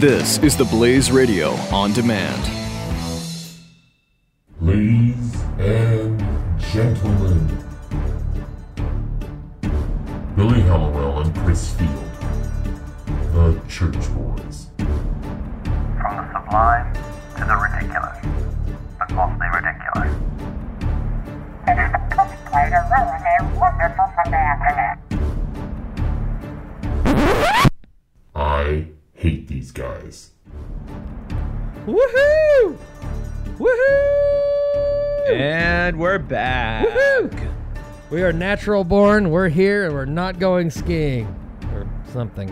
This is the Blaze Radio on demand. Ladies and gentlemen, we're back. Woohoo! We are natural born. We're here, and we're not going skiing or something.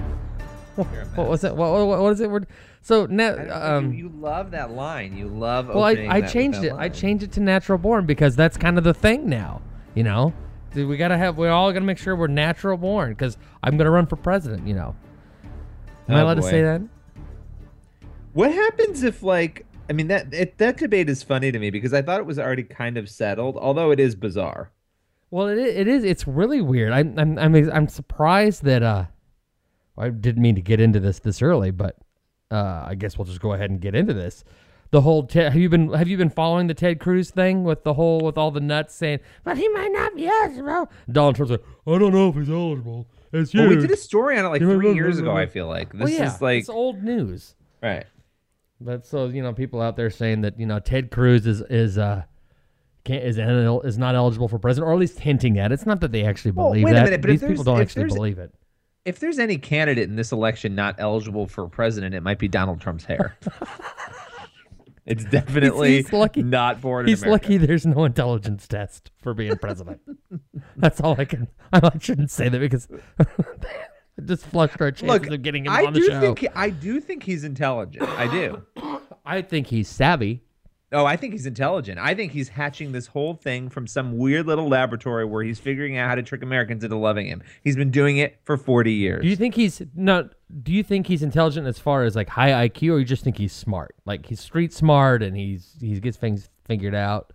What was it? What, what, what is it? We're, so now, um, you, you love that line. You love. well, I, I that changed that it. I changed it to natural born because that's kind of the thing now. You know, we gotta have. We're all gonna make sure we're natural born because I'm gonna run for president. You know, am I Oh, allowed to say that? What happens if like? I mean that it, that debate is funny to me because I thought it was already kind of settled, although it is bizarre. Well, it, it is. It's really weird. I'm I'm I'm, I'm surprised that uh, I didn't mean to get into this this early, but uh, I guess we'll just go ahead and get into this. The whole Ted, have you been have you been following the Ted Cruz thing with the whole with all the nuts saying, but he might not be eligible. Donald Trump's like, I don't know if he's eligible. It's Well, we did a story on it like three years ago. I feel like this well, yeah, is like it's old news. right. But so you know, people out there saying that you know Ted Cruz is is uh can't is is not eligible for president, or at least hinting at. it. It's not that they actually Well, believe wait a minute, but if These people don't actually believe it. If there's any candidate in this election not eligible for president, it might be Donald Trump's hair. it's definitely He's- he's lucky- not born He's lucky there's no intelligence test for being president. That's all I can. I shouldn't say that because it just flushed our chances Look, of getting him I on the do show. think he- I do think he's intelligent. I do. I think he's savvy. Oh, I think he's intelligent. I think he's hatching this whole thing from some weird little laboratory where he's figuring out how to trick Americans into loving him. He's been doing it for 40 years. Do you think he's not? Do you think he's intelligent as far as like high IQ, or you just think he's smart? Like he's street smart and he's he gets things figured out.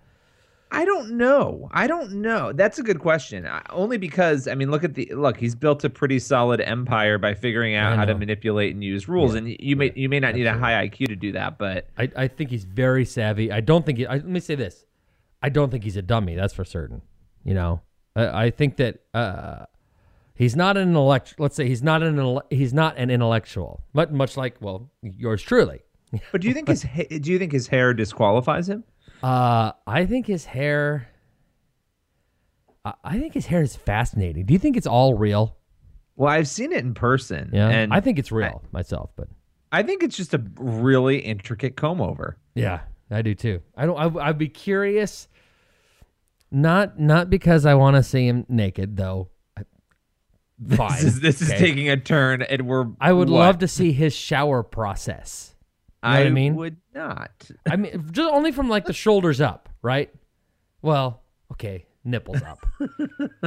I don't know. I don't know. That's a good question. I- Only because I mean, look at the look. He's built a pretty solid empire by figuring out how to manipulate and use rules. and you may you may not need a high IQ to do that, but I, I think he's very savvy. I don't think he, I, let me say this. I don't think he's a dummy. That's for certain. You know, I, I think that uh, he's not an elect. Let's say he's not an he's not an intellectual. But much like well, yours truly. but do you think his do you think his hair disqualifies him? Uh, I think his hair. I, I think his hair is fascinating. Do you think it's all real? Well, I've seen it in person. Yeah, and I think it's real myself, but I think it's just a really intricate comb over. Yeah, I do too. I don't. I, I'd be curious. Not not because I want to see him naked though. I- Fine. This is this is okay? taking a turn, and we're. I would what? love to see his shower process. You know I I mean? would not. I mean, just only from like the shoulders up, right? Well, okay, nipples up.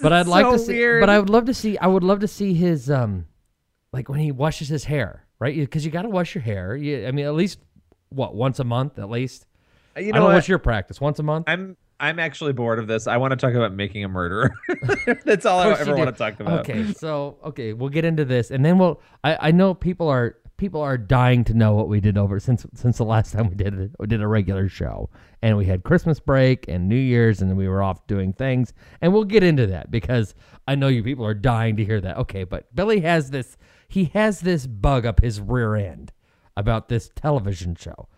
but I'd like so to see. weird. But I would love to see. I would love to see his um, like when he washes his hair, right? Because you got to wash your hair. You, I mean, at least what once a month, at least. You I know don't know what? what's your practice? Once a month? I'm I'm actually bored of this. I want to talk about making a murderer. That's all I ever want to talk about. Okay, so okay, we'll get into this, and then we'll. I, I know people are people are dying to know what we did over since since the last time we did it. We did a regular show, and we had Christmas break and New Year's, and then we were off doing things, and we'll get into that because I know you people are dying to hear that. Okay, but Billy has this. He has this bug up his rear end about this television show.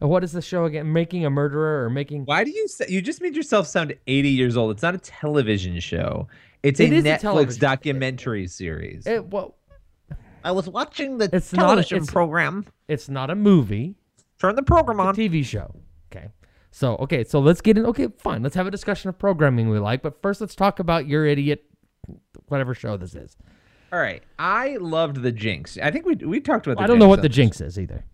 And what is the show again? Making a murderer or making? Why do you say, you just made yourself sound 80 years old? It's not a television show. It's It a a Netflix television- documentary series. It, well, I was watching the It's not a- television it's- program. it's not a movie. Turn the program a on. TV show. Okay. So, okay, so let's get in. Okay, fine. Let's have a discussion of programming we like, but first let's talk about your idiot, whatever show this is. All right. I loved the Jinx. I think we we talked about. The I don't know what the jinx is either.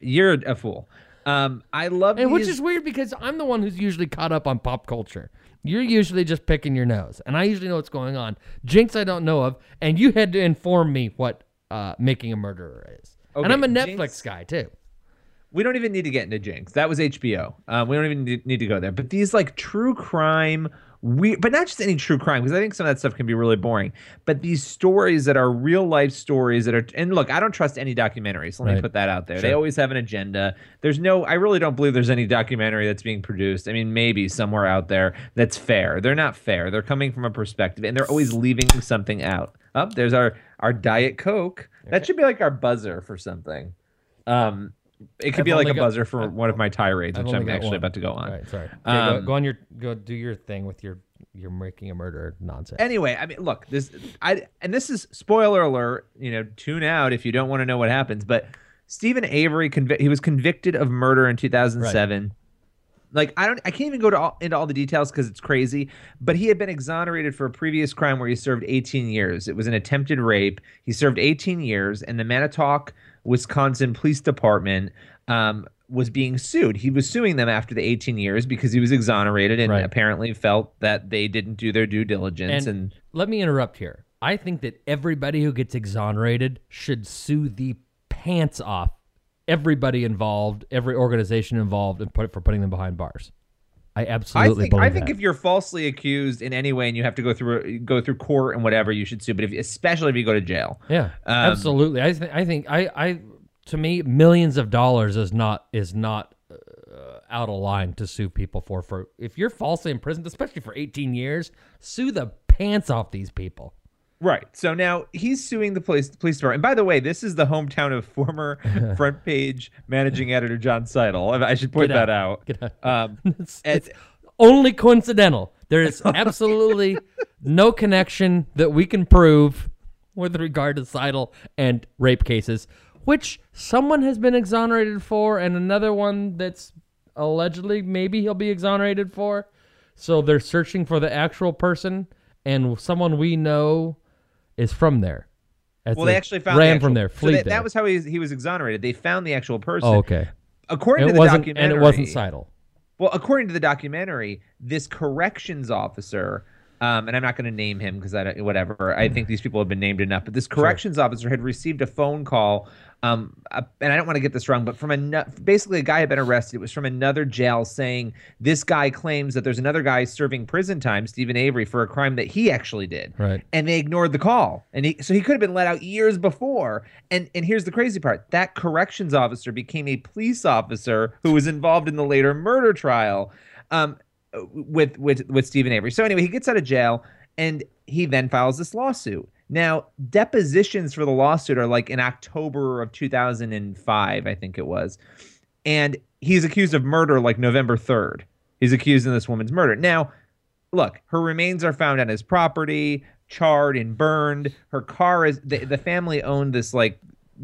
You're a fool. Um, I love And which is weird because I'm the one who's usually caught up on pop culture. You're usually just picking your nose, and I usually know what's going on. Jinx, I don't know of, and you had to inform me what uh, making a murderer is. and I'm a Netflix Jinx- guy too. we don't even need to get into Jinx. That was HBO. Um, we don't even need to go there. But these like true crime, we but not just any true crime because I think some of that stuff can be really boring. But these stories that are real life stories that are and look, I don't trust any documentaries. Let me put that out there. They always have an agenda. There's no. I really don't believe there's any documentary that's being produced. I mean, maybe somewhere out there that's fair. They're not fair. They're coming from a perspective, and they're always leaving something out. Up there's our our diet coke. That should be like our buzzer for something. Um, it could I've be like a got- buzzer for one of my tirades, I've which I'm actually one. about to go on. Right, sorry. Okay, go, Um, go on your go do your thing with your you're making a murder nonsense. Anyway, I mean, look, this I and this is spoiler alert. You know, tune out if you don't want to know what happens. But Steven Avery, convi- he was convicted of murder in 2007. Like I don't, I can't even go to all, into all the details because it's crazy. But he had been exonerated for a previous crime where he served 18 years. It was an attempted rape. He served 18 years, and the Manitowoc, Wisconsin Police Department um, was being sued. He was suing them after the 18 years because he was exonerated and Right. apparently felt that they didn't do their due diligence. and, And, let me interrupt here. I think that everybody who gets exonerated should sue the pants off everybody involved, every organization involved, and put for putting them behind bars. I I absolutely think believe I think if you're falsely accused in any way and you have to go through go through court and whatever, you should sue. But if, especially if you go to jail, Yeah, Um, absolutely. I think I think I I to me millions of dollars is not is not uh, out of line to sue people for for if you're falsely imprisoned, especially for 18 years, sue the pants off these people. Right. So now he's suing the police police department. And by the way, this is the hometown of former front page managing editor Jon Seidl. I should point Get that out. out. Um, It's, and- it's only coincidental. There is absolutely no connection that we can prove with regard to Seidl and rape cases, which someone has been exonerated for, and another one that's allegedly maybe he'll be exonerated for. So they're searching for the actual person, and someone we know is from there. That's well, they it. actually found ran the actual, from there, so that, that was how he, he was exonerated. They found the actual person. oh, okay. According to the documentary, and it wasn't Seidl. Well, according to the documentary, this corrections officer, um, and I'm not going to name him because I don't, whatever. I think these people have been named enough. But this corrections officer had received a phone call, um, uh, and I don't want to get this wrong, but from a basically a guy had been arrested. It was from another jail saying this guy claims that there's another guy serving prison time, Steven Avery, for a crime that he actually did. Right. And they ignored the call, and he, so he could have been let out years before. And and here's the crazy part: that corrections officer became a police officer who was involved in the later murder trial, um, with with with Steven Avery. So anyway, he gets out of jail, and he then files this lawsuit. Now, depositions for the lawsuit are like in October of 2005, I think it was, and he's accused of murder like November 3rd. He's accused of this woman's murder. Now, look, her remains are found on his property, charred and burned. Her car is the, the family owned this like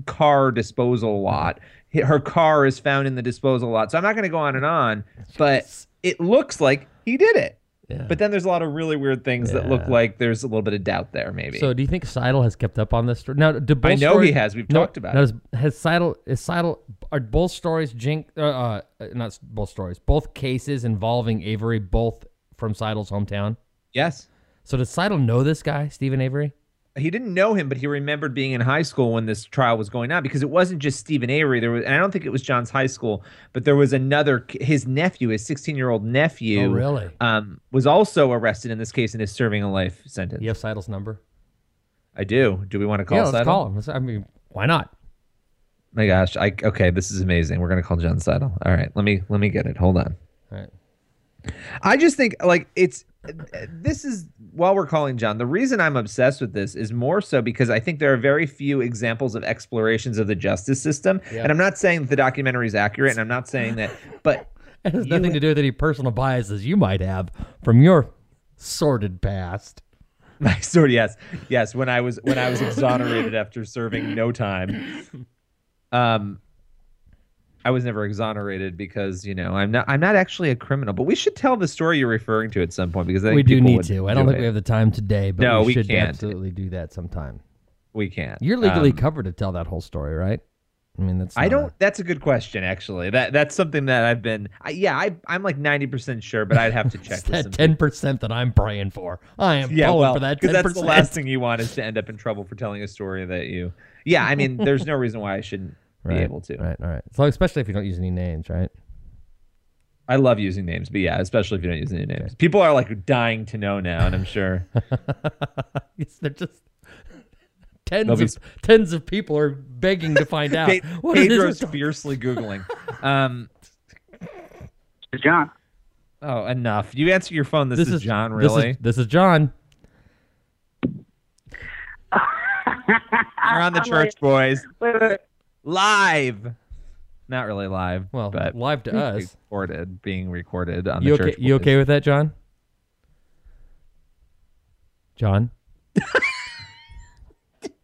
car disposal lot. Her car is found in the disposal lot. So I'm not going to go on and on, but it looks like he did it. Yeah. But then there's a lot of really weird things that look like there's a little bit of doubt there, maybe. So, do you think Seidl has kept up on this story? Now, do both I know stories- he has. We've no, talked about now it. Has Seidl is Seidl are both stories jink? Uh, uh, not both stories. Both cases involving Avery, both from Seidl's hometown. yes. So, does Seidl know this guy, Steven Avery? He didn't know him, but he remembered being in high school when this trial was going on because it wasn't just Steven Avery. There was, and I don't think it was John's high school, but there was another. His nephew, his 16 year old nephew, Oh, really? um, was also arrested in this case and is serving a life sentence. You have Seidl's number? I do. Do we want to call yeah, let's Seidl? call him. I mean, why not? My gosh, I okay. This is amazing. We're gonna call Jon Seidl. All right, let me let me get it. Hold on. All right. I just think like it's this is while we're calling John, the reason I'm obsessed with this is more so because I think there are very few examples of explorations of the justice system. Yeah. And I'm not saying that the documentary is accurate, and I'm not saying that, but It has nothing to do with any personal biases you might have from your sordid past. my story, yes, yes. When I was when I was exonerated after serving no time, um, I was never exonerated because you know I'm not I'm not actually a criminal. But we should tell the story you're referring to at some point because I We do need to. I don't do think it. we have the time today, but No, we we should can't. absolutely do that sometime. we can't. You're legally Um, covered to tell that whole story, right? I mean, that's I don't. a- That's a good question, actually. That that's something that I've been. I, yeah, I I'm like ninety percent sure, but I'd have to check that ten percent that I'm praying for. I am Yeah, well, for that because that's the last thing you want is to end up in trouble for telling a story that you. Yeah, I mean, there's no reason why I shouldn't be able to. Right, all right. So especially if you don't use any names, right? I love using names, but yeah, especially if you don't use any names. People are like dying to know now, and I'm sure. yes, they're just tens They'll be of tens of people are begging to find out. Pe- what it is Pedro's with- fiercely googling. Um, John. oh, enough! You answer your phone. This, this is, John. this Really? is- This is, John. You're on the church, boys. Live. Not really live. Well, but live to us. recorded, being recorded on You the okay? church. You Boys. okay with that, John? John.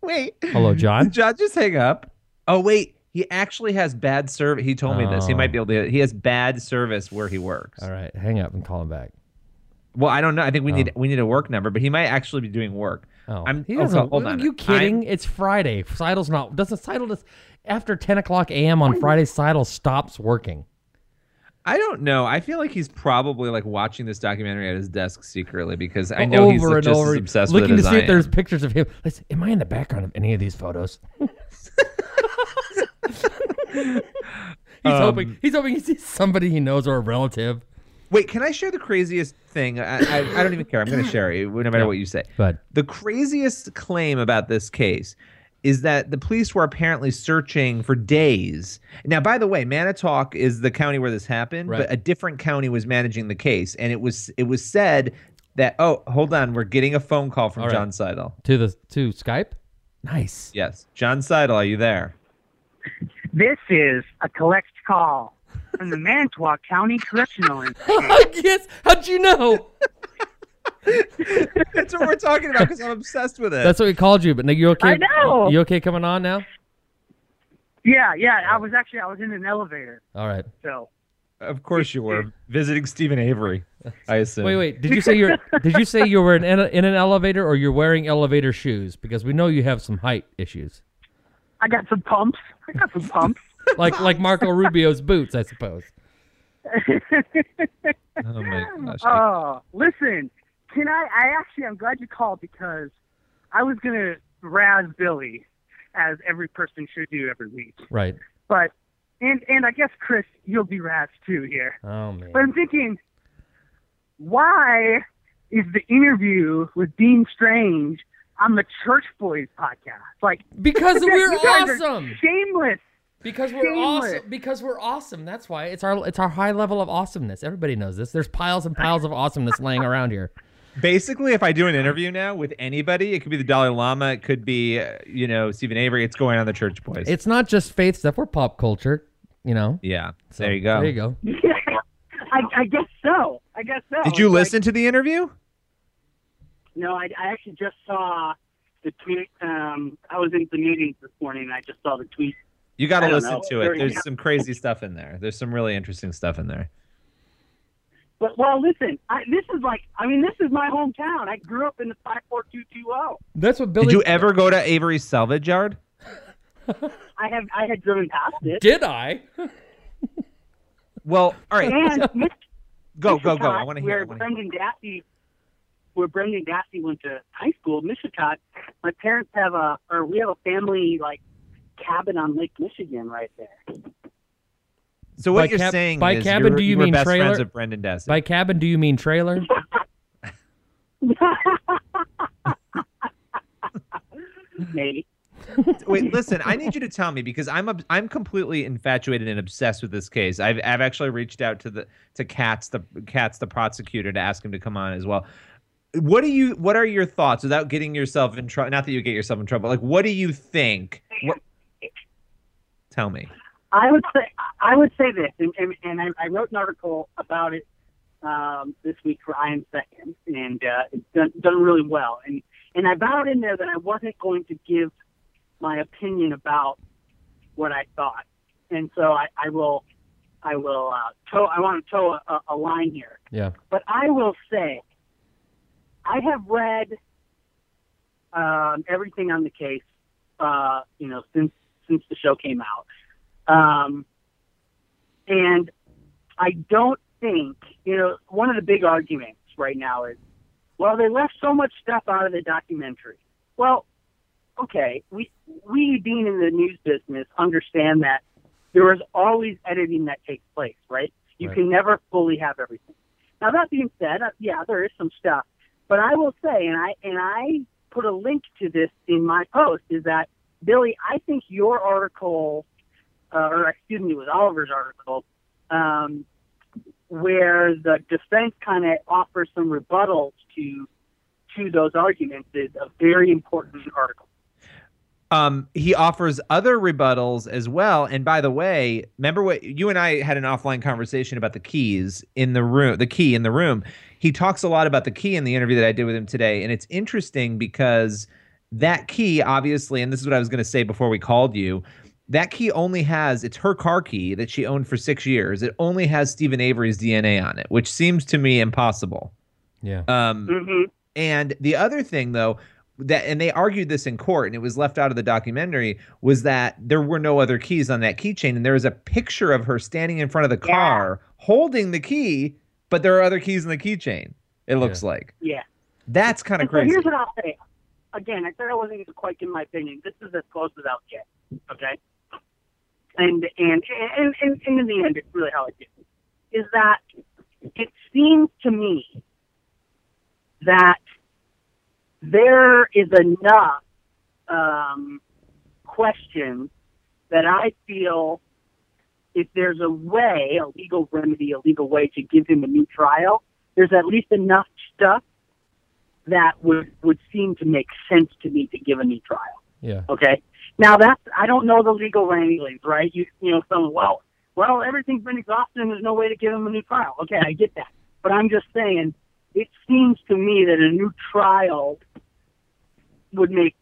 Wait. Hello, John. Did John just hang up? Oh wait, he actually has bad service. He told me this. He Oh. might be oh. able to. He has bad service where he works. All right, hang up and call him back. Well, I don't know. I think we oh. need we need a work number, but he might actually be doing work. Oh, I'm. he oh, doesn't. hold are you kidding? I'm- it's Friday. Seidl's not. Doesn't Seidl just after ten o'clock a.m. on Friday? Seidl stops working. I don't know. I feel like he's probably like watching this documentary at his desk secretly because I know he's over like, just over, obsessed looking with it to see I if there's pictures of him. Listen, am I in the background of any of these photos? he's Um, hoping. He's hoping he sees somebody he knows or a relative. Wait, can I share the craziest thing? I, I, I don't even care. I'm going to share it, no matter Yeah. what you say. But The craziest claim about this case is that the police were apparently searching for days. Now, by the way, Manitowoc is the county where this happened, Right. but a different county was managing the case, and it was it was said that oh, hold on, we're getting a phone call from All right. Jon Seidl. to the to Skype. Nice. Yes, Jon Seidl, are you there? This is a collect call from the Manitowoc County Correctional Institute. yes. How'd you know? That's what we're talking about because I'm obsessed with it. That's what we called you. But now you okay? I know. You okay coming on now? yeah, yeah. I was actually I was in an elevator, All right. so of course you were visiting Steven Avery. I assume. Wait, wait. Did you say you're? did you say you were in, in an elevator or you're wearing elevator shoes? Because we know you have some height issues, I got some pumps. I got some pumps. Like like Marco Rubio's boots, I suppose. Oh my gosh. Oh, listen, can I? I actually, I'm glad you called because I was gonna razz Billy, as every person should do every week. Right. But and and I guess Chris, you'll be razzed too here. Oh man. But I'm thinking, why is the interview with Dean Strang on the Church Boys podcast? Like, Because we're guys are awesome. shameless. Because we're Shameless. awesome. Because we're awesome. That's why it's our it's our high level of awesomeness. Everybody knows this. There's piles and piles of awesomeness laying around here. Basically, if I do an interview now with anybody, it could be the Dalai Lama, it could be, uh, you know, Steven Avery. It's going on the Church Boys. It's not just faith stuff. We're pop culture. You know. yeah. So, there you go. There you go. I, I guess so. I guess so. Did you It's like- listen to the interview? No, I, I actually just saw the tweet. Um, I was in the meetings this morning, and I just saw the tweet. You got to listen know. to it. There's some crazy stuff in there. There's some really interesting stuff in there. But well, listen, I, this is like, I mean, this is my hometown. I grew up in the five four two two zero. That's what Billy. Did you ever go to Avery's salvage yard? I have, I had driven past it. Did I? Well, all right. And Mich- Go, go, go. I want to hear. Where it. I wanna hear Brendan Dassey, where Brendan Dassey went to high school, Mishicot. My parents have a, or we have a family like cabin on Lake Michigan right there. So what By you're cab- saying by is cabin, you're, do you were mean best trailer? friends with Brendan Dassey. By cabin, do you mean trailer? Maybe. Wait, listen. I need you to tell me because I'm ob- I'm completely infatuated and obsessed with this case. I've I've actually reached out to the to Kratz the Kratz the prosecutor to ask him to come on as well. What do you What are your thoughts without getting yourself in trouble? Not that you get yourself in trouble. Like, what do you think? What? Tell me. I would say I would say this, and, and, and I, I wrote an article about it um, this week for Iron Second, and uh, it's done, done really well. And and I vowed in there that I wasn't going to give my opinion about what I thought, and so I, I will I will uh, toe I want to toe a, a line here. Yeah. But I will say, I have read um, everything on the case, uh, you know, since since the show came out, um, and I don't think, you know, one of the big arguments right now is, well, they left so much stuff out of the documentary. Well, okay, we we being in the news business understand that there is always editing that takes place, right? You Right. can never fully have everything. Now that being said, uh, yeah, there is some stuff, but I will say, and I and I put a link to this in my post, is that Billy, I think your article, uh, or excuse me, it was Oliver's article, um, where the defense kind of offers some rebuttals to to those arguments is a very important article. Um, he offers other rebuttals as well. And by the way, remember what you and I had an offline conversation about the keys in the room, the key in the room. He talks a lot about the key in the interview that I did with him today. And it's interesting because that key, obviously, and this is what I was going to say before we called you. That key only has it's her car key that she owned for six years. It only has Steven Avery's DNA on it, which seems to me impossible. Yeah. Um, hmm and the other thing, though, that and they argued this in court, and it was left out of the documentary, was that there were no other keys on that keychain, and there was a picture of her standing in front of the Yeah. car holding the key, but there are other keys in the keychain. It looks like Yeah. that's kind of And so crazy. here's what I'll say. Again, I said I wasn't quite give my opinion. This is as close as I'll get. Okay. And and and and, and in the end, it's really how I it. Is that it seems to me that there is enough um, questions that I feel if there's a way, a legal remedy, a legal way to give him a new trial, there's at least enough stuff that would would seem to make sense to me to give a new trial. Yeah. Okay. Now that's I don't know the legal wranglings, right? You you know, some well, well, everything's been exhausted and there's no way to give him a new trial. Okay, I get that, but I'm just saying it seems to me that a new trial would make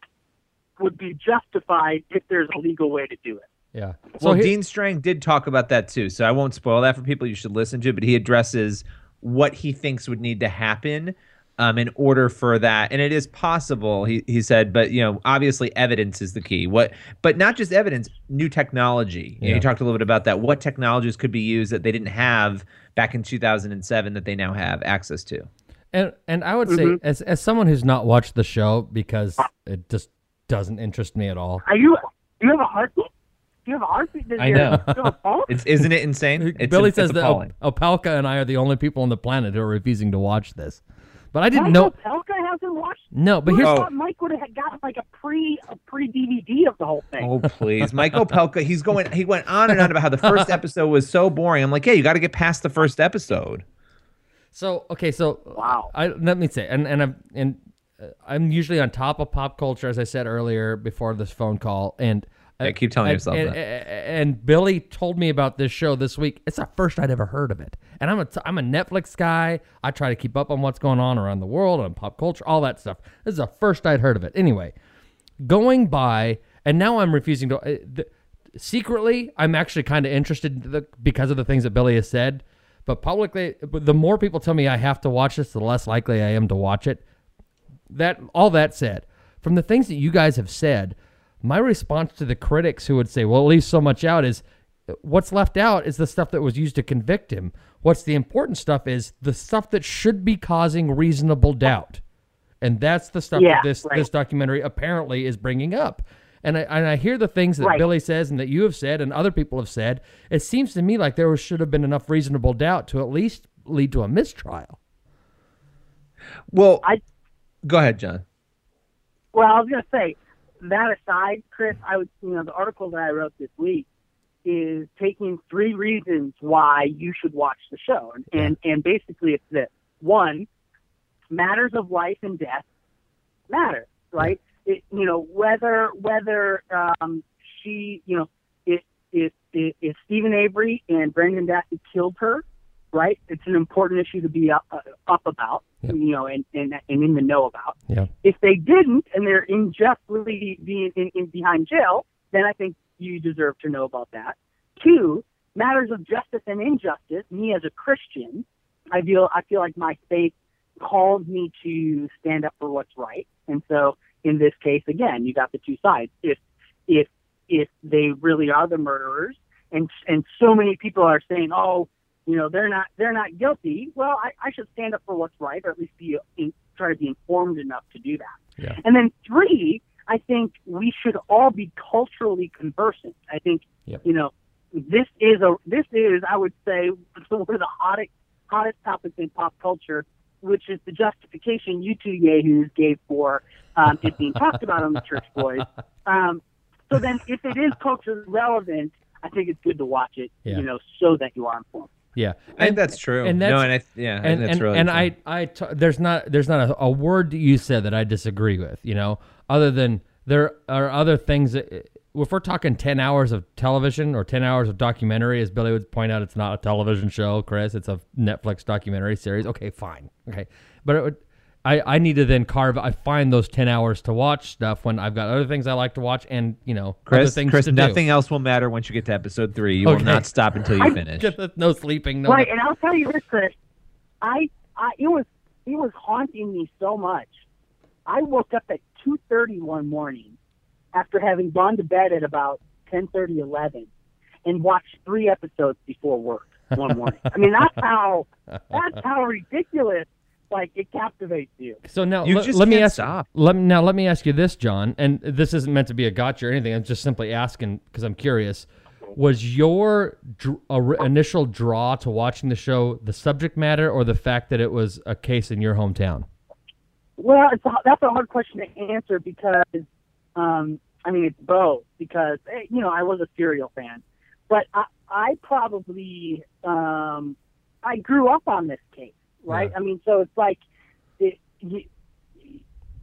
would be justified if there's a legal way to do it. Yeah. So well, here- Dean Strang did talk about that too, so I won't spoil that for people. You should listen to, but he addresses what he thinks would need to happen um, in order for that, and it is possible. He he said, but you know, obviously, evidence is the key. What, but not just evidence, new technology. You, know, you talked a little bit about that. What technologies could be used that they didn't have back in 2007 that they now have access to? And and I would say, Mhm. as as someone who's not watched the show because it just doesn't interest me at all. Are you do you have a heartbeat? Do you have a heartbeat? Does I know. do you have a pulse? It's isn't it insane? It's Billy it's says that appalling. Op- Opelka and I are the only people on the planet who are refusing to watch this. But I didn't Michael know. Pelka hasn't watched. No, but here's Oh. thought Mike would have gotten like a pre a pre DVD of the whole thing? Oh please, Michael Pelka. He's going. He went on and on about how the first episode was so boring. I'm like, yeah, you got to get past the first episode. So okay, so Wow. I let me say, and and I'm and uh, I'm usually on top of pop culture, as I said earlier before this phone call, and Yeah, keep telling and- yourself and, that. And Billy told me about this show this week. It's the first I'd ever heard of it, and I'm a t- I'm a Netflix guy. I try to keep up on what's going on around the world and pop culture, all that stuff. This is the first I'd heard of it. Anyway, going by, and now I'm refusing to. Uh, the, secretly, I'm actually kind of interested in the, because of the things that Billy has said. But publicly, but the more people tell me I have to watch this, the less likely I am to watch it. That all that said, from the things that you guys have said, my response to the critics who would say, "Well, at least so much out," is what's left out is the stuff that was used to convict him. What's the important stuff is the stuff that should be causing reasonable doubt, and that's the stuff Yeah, that this right. this documentary apparently is bringing up. And I, and I hear the things that Right. Billy says and that you have said and other people have said. It seems to me like there should have been enough reasonable doubt to at least lead to a mistrial. Well, I- go ahead, John. Well, I was going to say that aside, Chris. I would, you know, the article that I wrote this week is taking three reasons why you should watch the show, and and, and basically it's this: one, matters of life and death matter, right? It, you know, whether whether um, she, you know, if if if, if Steven Avery and Brendan Dassey killed her, right? It's an important issue to be up, uh, up about, Yeah. you know, and, and and in the know about. Yeah. If they didn't, and they're unjustly being in, in behind jail, then I think you deserve to know about that. Two, matters of justice and injustice. Me as a Christian, I feel I feel like my faith calls me to stand up for what's right, and so in this case, again, you got the two sides. If if if they really are the murderers, and and so many people are saying, oh, you know, they're not they're not guilty. Well, I, I should stand up for what's right, or at least be in, try to be informed enough to do that. Yeah. And then three, I think we should all be culturally conversant. I think Yep. you know this is a this is I would say one of the hottest hottest topics in pop culture, which is the justification you two yahoos gave for um, it being talked about on the Church Boys. Um, so then, if it is culturally relevant, I think it's good to watch it. Yeah. You know, so that you are informed. Yeah, I think that's true. And that's, no, and I yeah, think and that's and, really and true. I I t- there's not there's not a, a word that you said that I disagree with. You know, other than there are other things that if we're talking ten hours of television or ten hours of documentary, as Billy would point out, it's not a television show, Chris. It's a Netflix documentary series. Okay, fine. Okay, but it would. I, I need to then carve. I find those ten hours to watch stuff when I've got other things I like to watch, and you know, other Chris, things Chris, to nothing do. else will matter once you get to episode three. You will not stop until you finish. no sleeping. No. Right, and I'll tell you this, Chris. I, I it was it was haunting me so much. I woke up at two thirty one morning after having gone to bed at about ten thirty eleven, and watched three episodes before work one morning. I mean, that's how that's how ridiculous. Like it captivates you. So now You let, just let me can't ask. stop. Let me, now let me ask you this, John, and this isn't meant to be a gotcha or anything. I'm just simply asking because I'm curious. Was your dr- a- initial draw to watching the show the subject matter or the fact that it was a case in your hometown? Well, it's a, that's a hard question to answer because, um, I mean, it's both. Because eh, you know, I was a serial fan, but I, I probably, um, I grew up on this case, right? Yeah. I mean, so it's like, it,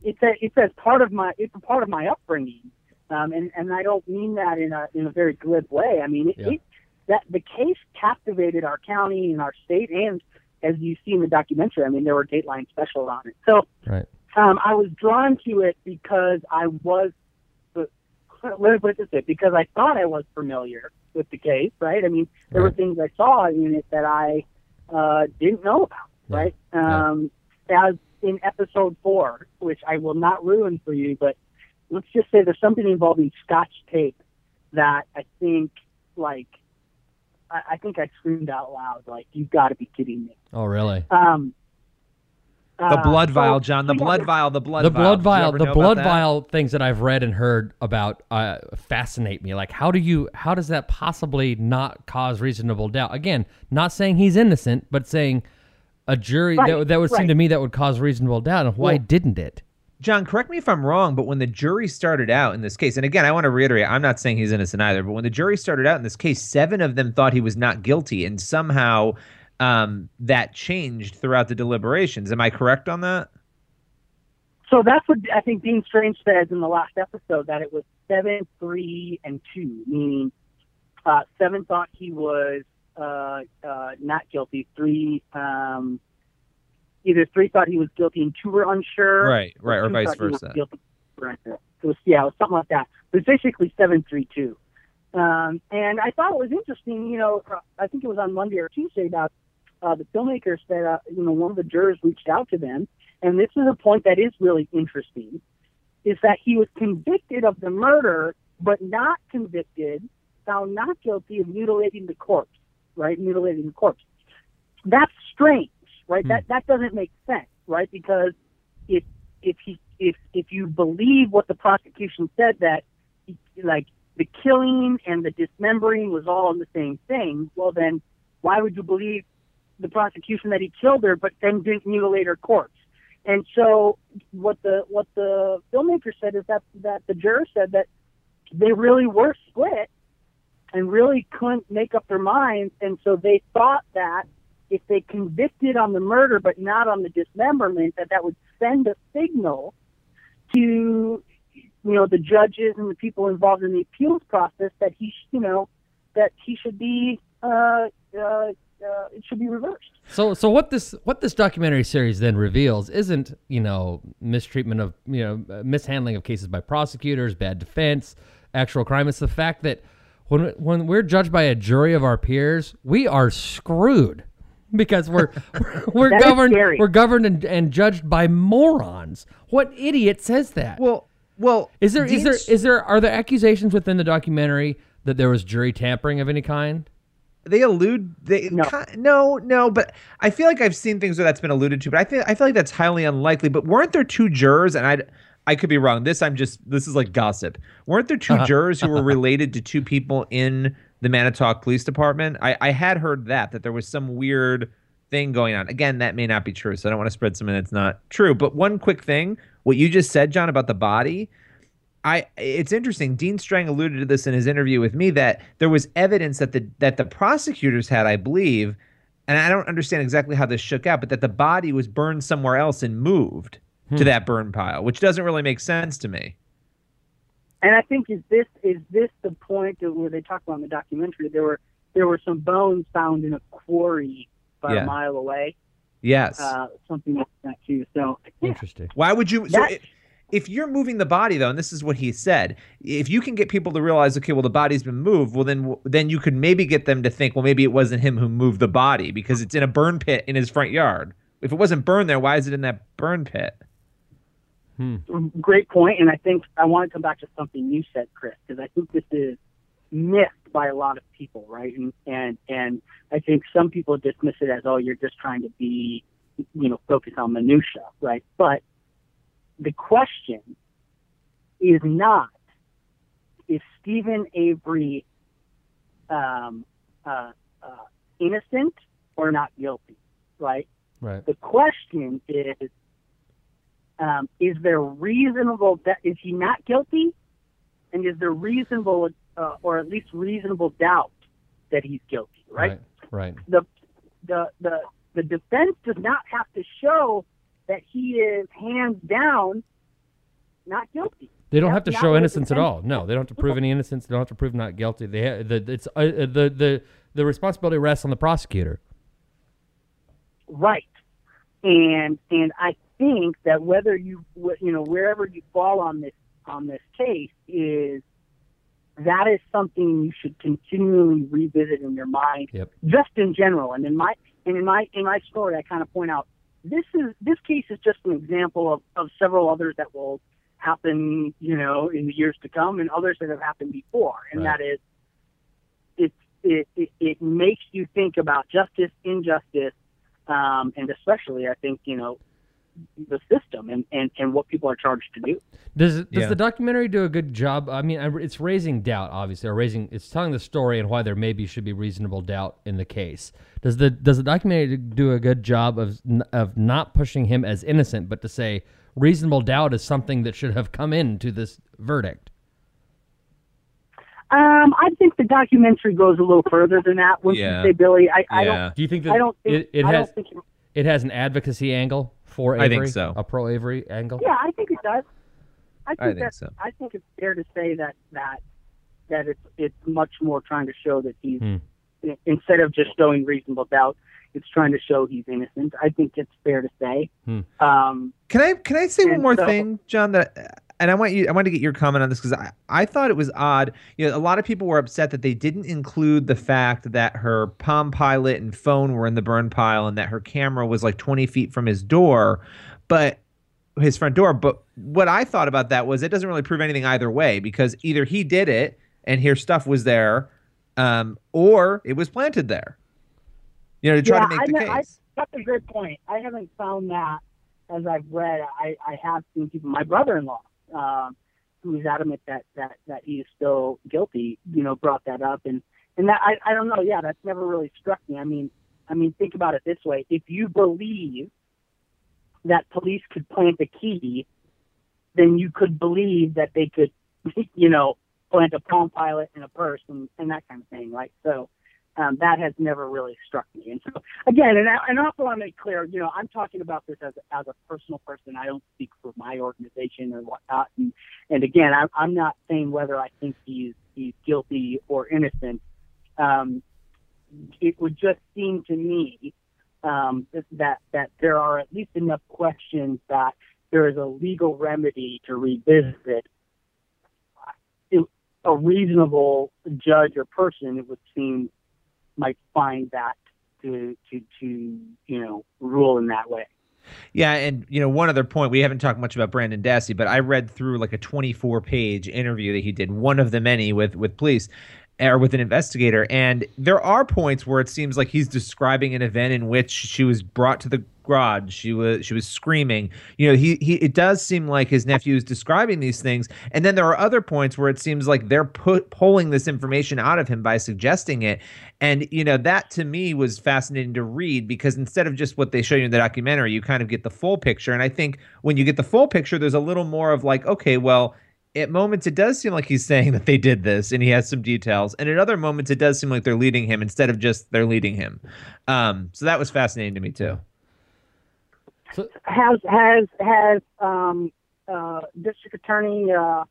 it's a, it's as part of my, it's a part of my upbringing, um, and and I don't mean that in a in a very glib way. I mean, it, Yeah. it, that the case captivated our county and our state, and as you see in the documentary, I mean, there were Dateline specials on it. So Right. um, I was drawn to it because I was, but let me put it this way, because I thought I was familiar with the case, right? I mean, there were things I saw in it that I uh, didn't know about, Yeah. right? Yeah. Um, As in episode four, which I will not ruin for you, but let's just say there's something involving Scotch tape that I think, like, I, I think I screamed out loud, like, "You've got to be kidding me!" Oh, really? Um, The uh, blood so- vial, John. The yeah, blood vial. The blood the vial. blood vial, the blood vial things that I've read and heard about uh, fascinate me. Like, how do you, how does that possibly not cause reasonable doubt? Again, not saying he's innocent, but saying a jury that, Right, that would seem to me that would cause reasonable doubt. And why Well- didn't it? John, correct me if I'm wrong, but when the jury started out in this case, and again, I want to reiterate, I'm not saying he's innocent either, but when the jury started out in this case, seven of them thought he was not guilty, and somehow um, that changed throughout the deliberations. Am I correct on that? So that's what I think Dean Strang says in the last episode that it was seven, three, and two, meaning uh, seven thought he was uh, uh, not guilty. Three, um, either three thought he was guilty and two were unsure. Right, right, or two vice thought he was versa. guilty, two were unsure. It was yeah, it was something like that. It was basically seven, three, two. Um, and I thought it was interesting. You know, uh, I think it was on Monday or Tuesday that uh, the filmmakers said, uh, you know, one of the jurors reached out to them, and this is a point that is really interesting, is that he was convicted of the murder, but not convicted, found not guilty of mutilating the corpse, right? Mutilating the corpse. That's strange, right? Hmm. That that doesn't make sense, right? Because if if he if if you believe what the prosecution said that like the killing and the dismembering was all in the same thing, well then why would you believe the prosecution that he killed her but then didn't mutilate her corpse? And so what the what the filmmaker said is that that the juror said that they really were split and really couldn't make up their minds and so they thought that if they convicted on the murder but not on the dismemberment that that would send a signal to you know the judges and the people involved in the appeals process that he you know that he should be uh, uh, uh, it should be reversed. So, so what this what this documentary series then reveals isn't you know mistreatment of you know mishandling of cases by prosecutors, bad defense, actual crime. It's the fact that when when we're judged by a jury of our peers, we are screwed because we're we're That is governed we're governed and, and judged by morons. What idiot says that? Well, well, is there is there Dean's- is there are there accusations within the documentary that there was jury tampering of any kind? they allude they No. ki- no no but i feel like i've seen things where that's been alluded to but i feel i feel like that's highly unlikely but weren't there two jurors and i I could be wrong. This I'm just this is like gossip. Weren't there 2 uh-huh. jurors who were related to two people in the Manitowoc Police Department? I, I had heard that that there was some weird thing going on. Again, that may not be true, so I don't want to spread something that's not true. But one quick thing, what you just said, John, about the body. I it's interesting. Dean Strang alluded to this in his interview with me that there was evidence that the that the prosecutors had, I believe, and I don't understand exactly how this shook out, but that the body was burned somewhere else and moved to that burn pile, which doesn't really make sense to me. And I think is this is this the point of where they talk about in the documentary? There were there were some bones found in a quarry about Yeah. a mile away, Yes. uh, something like that too. So yeah, Interesting. Why would you? So That- if, if you're moving the body though, and this is what he said, if you can get people to realize, okay, well the body's been moved, well then then you could maybe get them to think, well maybe it wasn't him who moved the body because it's in a burn pit in his front yard. If it wasn't burned there, why is it in that burn pit? Great. And I think I want to come back to something you said, Chris, because I think this is missed by a lot of people, right? And and and I think some people dismiss it as, oh, you're just trying to be, you know, focus on minutia, right? But the question is not is Steven Avery um, uh, uh, innocent or not guilty, right? Right. The question is, um, is there reasonable doubt? Is he not guilty? And is there reasonable, uh, or at least reasonable doubt that he's guilty? Right? Right. The, the the the defense does not have to show that he is hands down not guilty. They don't That's have to show innocence at all. No, they don't have to prove any innocence. They don't have to prove not guilty. They ha- the it's uh, uh, the the the responsibility rests on the prosecutor. Right. And and I think that whether you you know wherever you fall on this on this case is that is something you should continually revisit in your mind Yep. just in general and in my and in my in my story I kind of point out this is this case is just an example of, of several others that will happen you know in the years to come and others that have happened before and Right. that is it, it it it makes you think about justice injustice um, and especially I think you know the system and, and, and what people are charged to do. Does does Yeah. the documentary do a good job? I mean, it's raising doubt, obviously, or raising it's telling the story and why there maybe should be reasonable doubt in the case. Does the does the documentary do a good job of of not pushing him as innocent, but to say reasonable doubt is something that should have come into this verdict? Um, I think the documentary goes a little further than that. Once Yeah. you say Billy, I, I don't. Do you think that I don't think it, it I has don't think it- it has an advocacy angle for I think so. A pro Avery angle. Yeah, I think it does. I think, I think that, so. I think it's fair to say that that that it's it's much more trying to show that he's Hmm. instead of just showing reasonable doubt, it's trying to show he's innocent. I think it's fair to say. Hmm. Um, Can I can I say one more so- thing, John? That and I want you I want to get your comment on this because I, I thought it was odd. You know, a lot of people were upset that they didn't include the fact that her Palm Pilot and phone were in the burn pile and that her camera was like 20 feet from his door, but his front door. But what I thought about that was it doesn't really prove anything either way because either he did it and her stuff was there, um, or it was planted there. You know, to try yeah, to make I the know- I- case. that's a great point. I haven't found that as I've read. I, I have seen people. My brother-in-law, um, who is adamant that that that he is still guilty, you know, brought that up, and and that I I don't know. Yeah, that's never really struck me. I mean, I mean, think about it this way: if you believe that police could plant a key, then you could believe that they could, you know, plant a Palm Pilot in a purse and, and that kind of thing, right? So um, that has never really struck me. And so again, and I, and also want to make clear, you know, I'm talking about this as as a personal person. I don't speak for my organization or whatnot. And, and again, I'm I'm not saying whether I think he's he's guilty or innocent. Um, it would just seem to me um, that that there are at least enough questions that there is a legal remedy to revisit. It, a reasonable judge or person, it would seem, might find that to to to you know rule in that way. Yeah, and you know, one other point, we haven't talked much about Brendan Dassey, but I read through like a 24 page interview that he did, one of the many with with police. Or with an investigator. And there are points where it seems like he's describing an event in which she was brought to the garage. She was she was screaming. You know, he he it does seem like his nephew is describing these things. And then there are other points where it seems like they're put pulling this information out of him by suggesting it. And you know, that to me was fascinating to read because instead of just what they show you in the documentary, you kind of get the full picture. And I think when you get the full picture, there's a little more of like, okay, well, at moments it does seem like he's saying that they did this and he has some details and at other moments it does seem like they're leading him instead of just they're leading him um, so that was fascinating to me too has has has um, uh, district attorney uh,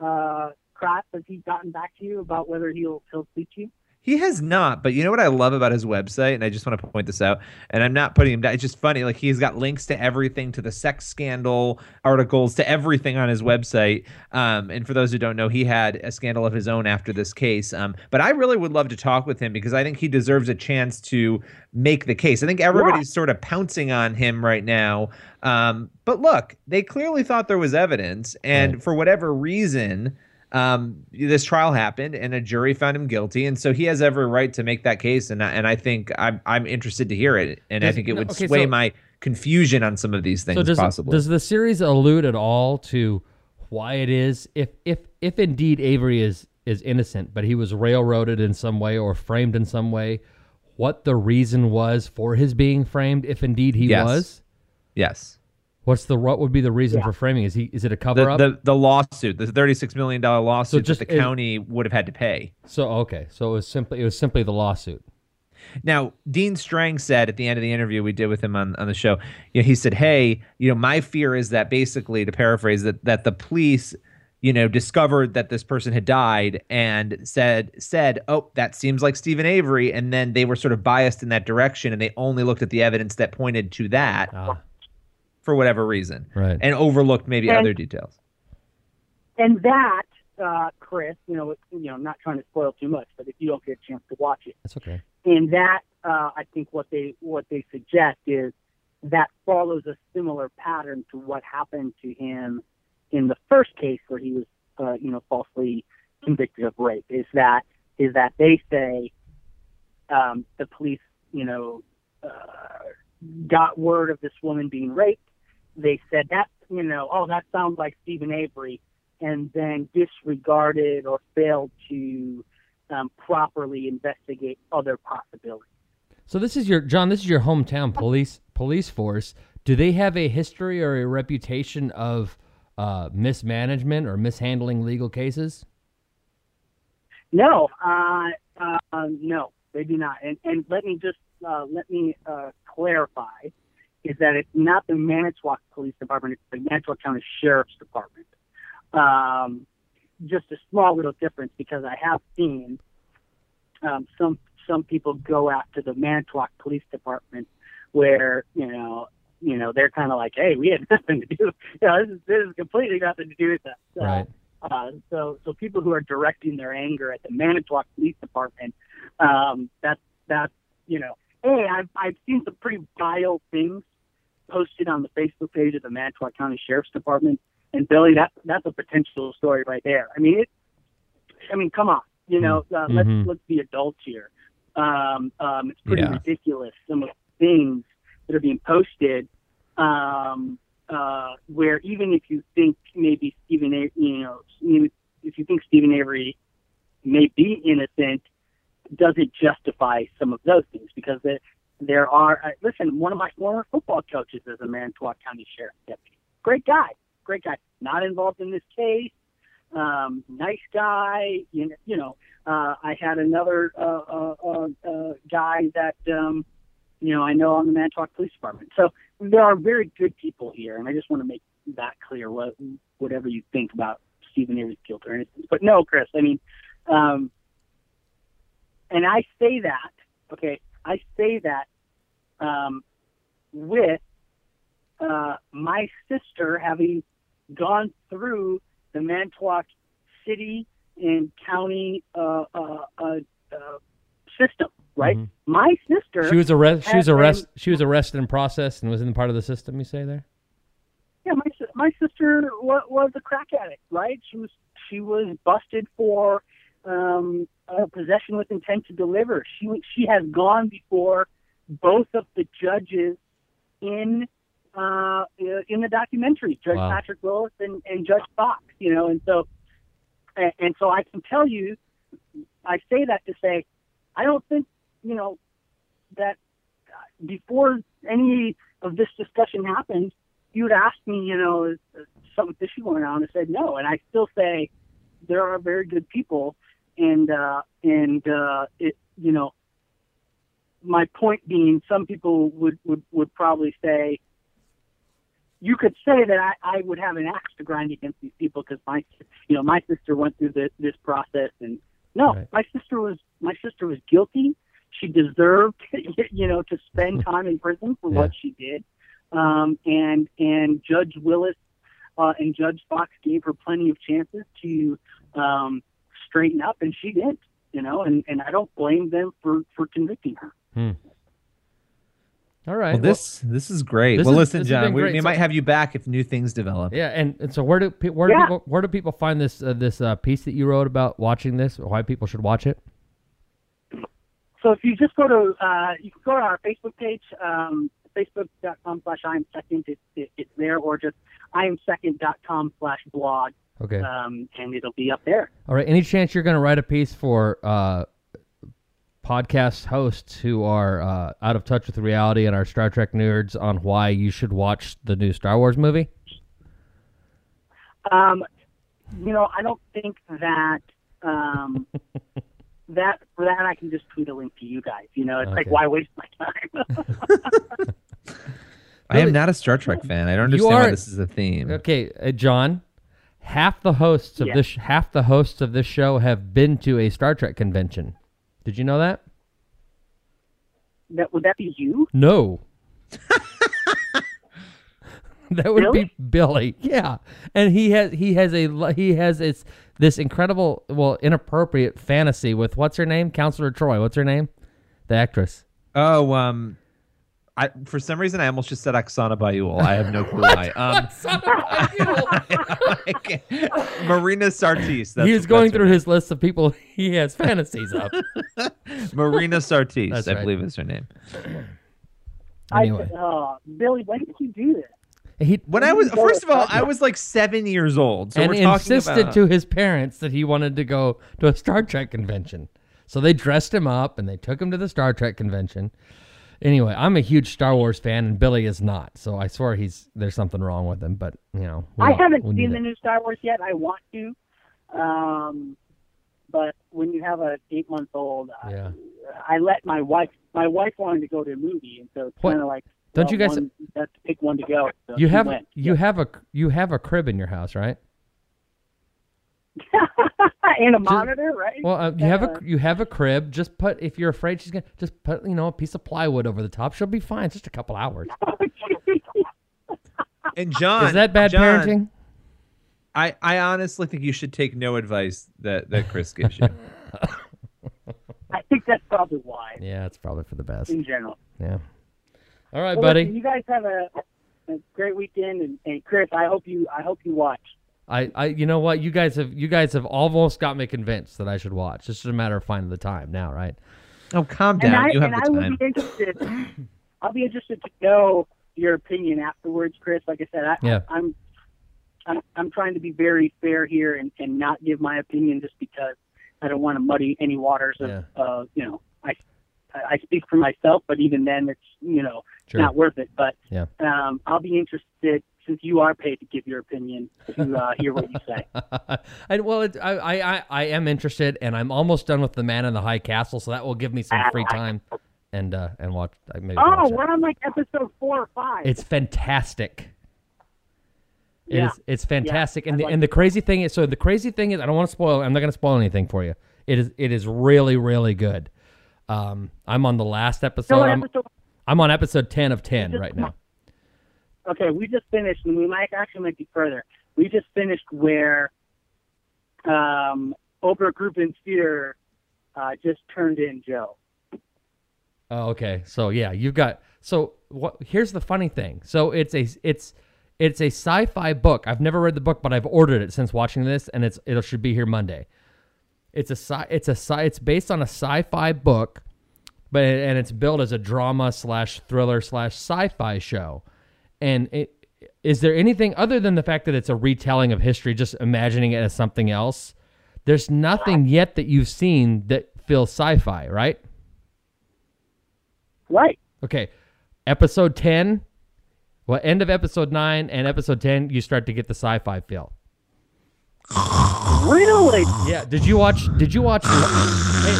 uh, Kratz has he gotten back to you about whether he'll he'll speak to you? He has not, but you know what I love about his website, and I just want to point this out, and I'm not putting him down. It's just funny, like he's got links to everything, to the sex scandal articles, to everything on his website. Um, and for those who don't know, he had a scandal of his own after this case. Um, but I really would love to talk with him because I think he deserves a chance to make the case. I think everybody's sort of pouncing on him right now. Um, but look, they clearly thought there was evidence, and Right. for whatever reason um, this trial happened and a jury found him guilty, and so he has every right to make that case. And I, and I think I'm I'm interested to hear it, and I think it would okay, sway so- my confusion on some of these things So does possibly. does the series allude at all to why it is if if if indeed Avery is is innocent, but he was railroaded in some way or framed in some way, what the reason was for his being framed, if indeed he Yes. was? yes. What's the what would be the reason Yeah. for framing? Is he is it a cover The, up? the the lawsuit, the thirty six million dollar lawsuit just that the is- county would have had to pay. so okay, so it was simply it was simply the lawsuit. Now, Dean Strang said at the end of the interview we did with him on, on the show, you know, he said, Hey, you know, my fear is that basically, to paraphrase, that that the police, you know, discovered that this person had died and said, said, Oh, that seems like Steven Avery. And then they were sort of biased in that direction and they only looked at the evidence that pointed to that Ah, for whatever reason. Right. And overlooked maybe And- other details. And that, uh, Chris, you know, you know, not trying to spoil too much, but if you don't get a chance to watch it, that's okay. and that, uh, I think what they what they suggest is that follows a similar pattern to what happened to him in the first case where he was, uh, you know, falsely convicted of rape. Is that is that they say um, the police, you know, uh, got word of this woman being raped. They said that, you know, oh, that sounds like Steven Avery, and then disregarded or failed to um, properly investigate other possibilities. So this is your Jon. This is your hometown police police force. Do they have a history or a reputation of uh, mismanagement or mishandling legal cases? No, uh, uh, no, they do not. And, and let me just uh, let me uh, clarify: is that it's not the Manitowoc Police Department; it's the Manitowoc County Sheriff's Department. Um, just a small little difference because I have seen um, some some people go after the Manitowoc Police Department, where you know you know they're kind of like, hey, we had nothing to do. You know, this is this is completely nothing to do with us. So, Right. uh, so, so people who are directing their anger at the Manitowoc Police Department, um, that's that's you know, hey, I've I've seen some pretty vile things posted on the Facebook page of the Manitowoc County Sheriff's Department, and Billy, that that's a potential story right there. I mean, it. I mean, come on, you know, uh, Mhm. let's let's be adults here. Um, um, it's pretty Yeah. ridiculous some of the things that are being posted. Um, uh, where even if you think maybe Steven, A- you know, if you think Steven Avery may be innocent, does it justify some of those things? Because there, there are. Uh, listen, one of my former football coaches is a Manitowoc County Sheriff deputy. Great guy, great guy. Not involved in this case. Um, nice guy. You know, you know. Uh, I had another uh, uh, uh, uh, guy that um, you know I know on the Manitowoc Police Department. So there are very good people here, and I just want to make that clear. What whatever you think about Steven Avery's guilt or innocence, but no, Chris. I mean, um, and I say that, okay, I say that um, with uh, my sister having gone through the Manitowoc City and County uh, uh, uh, uh, system, right? Mhm. My sister, She was arrested. She was arrested. She was arrested and processed and was in part of the system. You say there. yeah, my my sister was, was a crack addict, right? She was she was busted for um, uh, possession with intent to deliver. She she has gone before both of the judges in uh, in the documentary, Judge Wow. Patrick Willis and, and Judge Fox. You know, and so and, and so I can tell you, I say that to say, I don't think you know that before any of this discussion happened, you would ask me, you know, is, is something fishy going on? And I said no, and I still say there are very good people, and uh, and uh, it, you know, my point being, some people would would would probably say. You could say that I, I would have an axe to grind against these people because my, you know, my sister went through this, this process, and no, Right. my sister was my sister was guilty. She deserved, you know, to spend time in prison for Yeah. what she did. Um, and and Judge Willis uh, and Judge Fox gave her plenty of chances to um, straighten up, and she didn't. You know, and, and I don't blame them for for convicting her. All right. Well, this this is great. this well, is- listen, this Jon, we, we So- might have you back if new things develop. Yeah, and, and so where do pe- where do Yeah. people where do people find this uh, this uh, piece that you wrote about watching this? Or why people should watch it? So if you just go to uh, you can go to our Facebook page, um, facebook.com slash I am second. It, it, it's there, or just I am second.com slash blog, Okay. um, and it'll be up there. All right. Any chance you're going to write a piece for uh, podcast hosts who are uh, out of touch with reality and are Star Trek nerds on why you should watch the new Star Wars movie? Um, you know, I don't think that um, that for that I can just tweet a link to you guys. You know, it's like why waste my time? I am not a Star Trek fan. I don't You understand why this is a theme. Okay, uh, Jon. Half the hosts of Yeah. this half the hosts of this show have been to a Star Trek convention. Did you know that? that would that be you? No. that would Billy? be Billy. Yeah, and he has he has a he has this this incredible well inappropriate fantasy with what's her name Counselor Troi. What's her name? The actress. Oh, um, I for some reason I almost just said Oksana Bayul. I have no clue why. Um, I Marina Sirtis. That's, he was going through name. his list of people he has fantasies of. Marina Sirtis. That's I right. believe is her name. Anyway, I, uh, Billy, when did you do this? he When I was first of all, I was like seven years old. So and we're insisted about, to his parents that he wanted to go to a Star Trek convention. So they dressed him up and they took him to the Star Trek convention. Anyway, I'm a huge Star Wars fan and Billy is not. So I swear he's there's something wrong with him, but you know. I haven't seen the it. new Star Wars yet. I want to, um, but when you have a eight month old, Yeah. I, I let my wife. My wife wanted to go to a movie, and so it's kind of like Don't well, you guys- one, have to pick one to go? So You have went. you have a you have a crib in your house, right? and a monitor, right? Well, uh, you have a you have a crib. Just put if you're afraid she's gonna just put you know a piece of plywood over the top. She'll be fine. It's just a couple hours. And Jon, Is that bad Jon, parenting? I, I honestly think you should take no advice that, that Chris gives you. I think that's probably why, Yeah, it's probably for the best. in general. Yeah. All right, Well, buddy. listen, you guys have a, a great weekend, and, and Chris, I hope you, I hope you watch. I, I, you know what? You guys have, you guys have almost got me convinced that I should watch. It's just a matter of finding the time now, right? Oh, calm And down. I, you have and the I time. would be interested. I'll be interested to know your opinion afterwards, Chris. Like I said, I, Yeah. I'm, I'm, I'm trying to be very fair here and, and not give my opinion just because I don't want to muddy any waters of, Yeah. uh, you know, I, I speak for myself, but even then, it's you know, Sure. not worth it. But Yeah. um, I'll be interested since you are paid to give your opinion to uh, hear what you say. and well, it, I, I, I, am interested, and I'm almost done with the Man in the High Castle, so that will give me some free time, and uh, and watch. Maybe oh, watch we're on like episode four or five. It's fantastic. It Yeah. is- It's fantastic, and the, like and the crazy thing is, so the crazy thing is, I don't want to spoil. I'm not going to spoil anything for you. It is it is really really good. Um, I'm on the last episode. So I'm, episode I'm on episode ten of ten right now. Okay, we just finished, and we might actually might be further. We just finished where um, Group and Theater uh, just turned in Joe. Oh, okay. So yeah, you've got. So what? Here's the funny thing. So it's a it's it's a sci-fi book. I've never read the book, but I've ordered it since watching this, and it's it should be here Monday. It's a sci- it's a sci- it's based on a sci-fi book, but and it's billed as a drama slash thriller slash sci-fi show. And it, is there anything other than the fact that it's a retelling of history, just imagining it as something else? There's nothing yet that you've seen that feels sci-fi, right? Right. Okay, episode ten, well, end of episode nine and episode ten, you start to get the sci-fi feel. Really? Yeah. Did you watch? Did you watch? hey,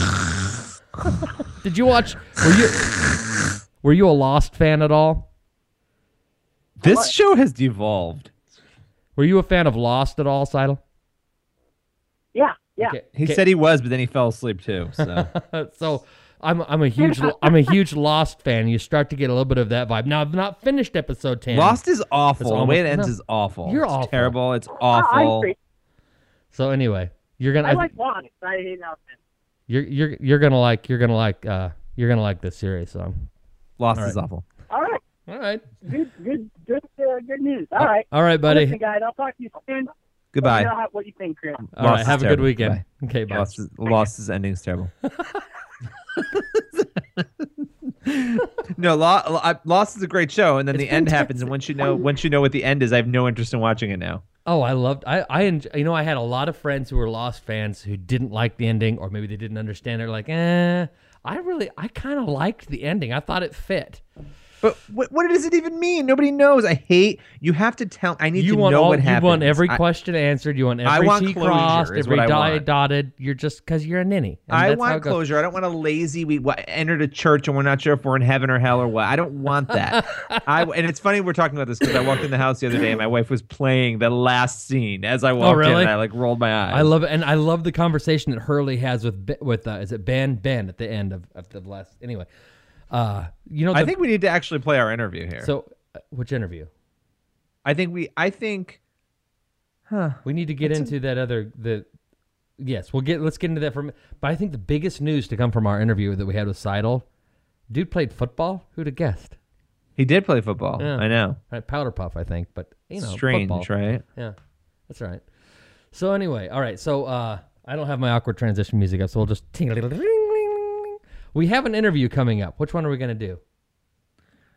did you watch? Were you were you a Lost fan at all? This show has devolved. Were you a fan of Lost at all, Seidl? Yeah. Yeah. Okay, He okay. said he was, but then he fell asleep too. So so I'm I'm a huge I'm a huge Lost fan. You start to get a little bit of that vibe. Now I've not finished episode ten. Lost is awful. It's the way it ends no. is awful. You're it's awful. terrible. It's I, I awful. agree. So anyway, you're gonna I like Lost. I hate Lost. you're you're you're gonna like you're gonna like uh you're gonna like this series. So Lost All is awful. All right. all right, Good. Good. Good. Uh, good news. All right. all right, buddy. Listen, guys. I'll talk to you soon. Goodbye. Know how, what you think, Chris. All Lost right, is have a good terrible. weekend. Okay, bye. Lost is, Lost is ending is terrible. no, Lo- Lo- I- Lost is a great show, and then It's the end happens, and once you know once you know what the end is, I have no interest in watching it now. Oh, I loved. I I you know I had a lot of friends who were Lost fans who didn't like the ending, or maybe they didn't understand. They're like, eh. I really, I kind of liked the ending. I thought it fit. But what, what does it even mean? Nobody knows. I hate. You have to tell. I need you to want know all, what you want every I- question answered. You want I every want T crossed, every die dotted. You're just because you're a ninny. I want closure. I don't want a lazy. We entered a church and we're not sure if we're in heaven or hell or what. I don't want that. I and it's funny we're talking about this because I walked in the house the other day and my wife was playing the last scene as I walked in Oh, really? and I like rolled my eyes. I love it, and I love the conversation that Hurley has with with uh, is it Ben Ben at the end of, of the last. Anyway, uh, you know, I think we need to actually play our interview here. so. Uh, which interview? I think we. I think. Huh. We need to get into that other the. Yes, we'll get. Let's get into that from. But I think the biggest news to come from our interview that we had with Seidl, dude played football. Who'd have guessed? He did play football. Yeah. I know. Right, powder puff, I think. But you know, Strange, football. right? Yeah, that's right. So anyway, all right. So uh, I don't have my awkward transition music up, so we'll just ting We have an interview coming up. Which one are we gonna do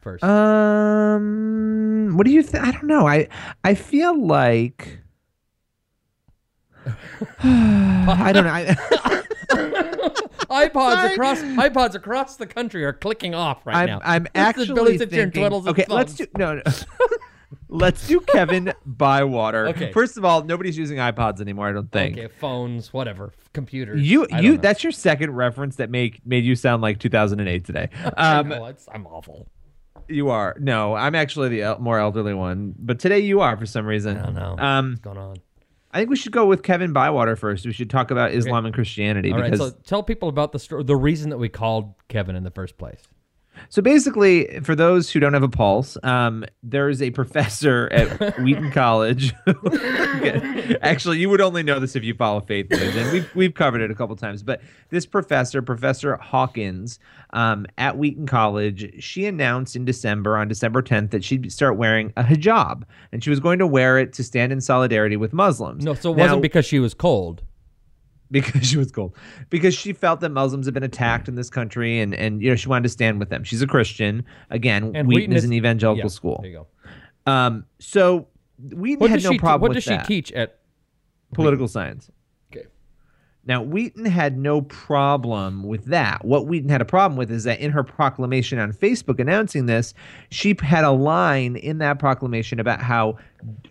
first? Um, what do you think? I don't know. I I feel like. I don't know. I, iPods sorry. across iPods across the country are clicking off right I'm now. I'm actually Billy sits here and thinking. twiddles okay, let's do no. no. let's do Kevin Bywater. Okay. First of all, nobody's using iPods anymore. I don't think. Okay, phones, whatever, computers. You I you. That's your second reference that make made you sound like 2008 today. Um, know, it's- I'm awful. you are no, I'm actually the el- more elderly one, but today you are for some reason. I don't know Um, what's going on. I think we should go with Kevin Bywater first. We should talk about Islam and Christianity All right, because so tell people about the story, the reason that we called Kevin in the first place. So basically, for those who don't have a pulse, um, there's a professor at Wheaton College. Actually, you would only know this if you follow Faith News, and we've we've covered it a couple times. But this professor, Professor Hawkins, um, at Wheaton College, she announced in December, on December 10th, that she'd start wearing a hijab, and she was going to wear it to stand in solidarity with Muslims. No, so it Now- wasn't because she was cold. Because she was cold because she felt that muslims have been attacked in this country and and you know she wanted to stand with them she's a christian again And wheaton, is, an yeah, evangelical school There you go. um so wheaton What had no she? problem what does she that teach at? political science. Now wheaton had no problem with that. What wheaton had a problem with is that in her proclamation on facebook announcing this she had a line in that proclamation about how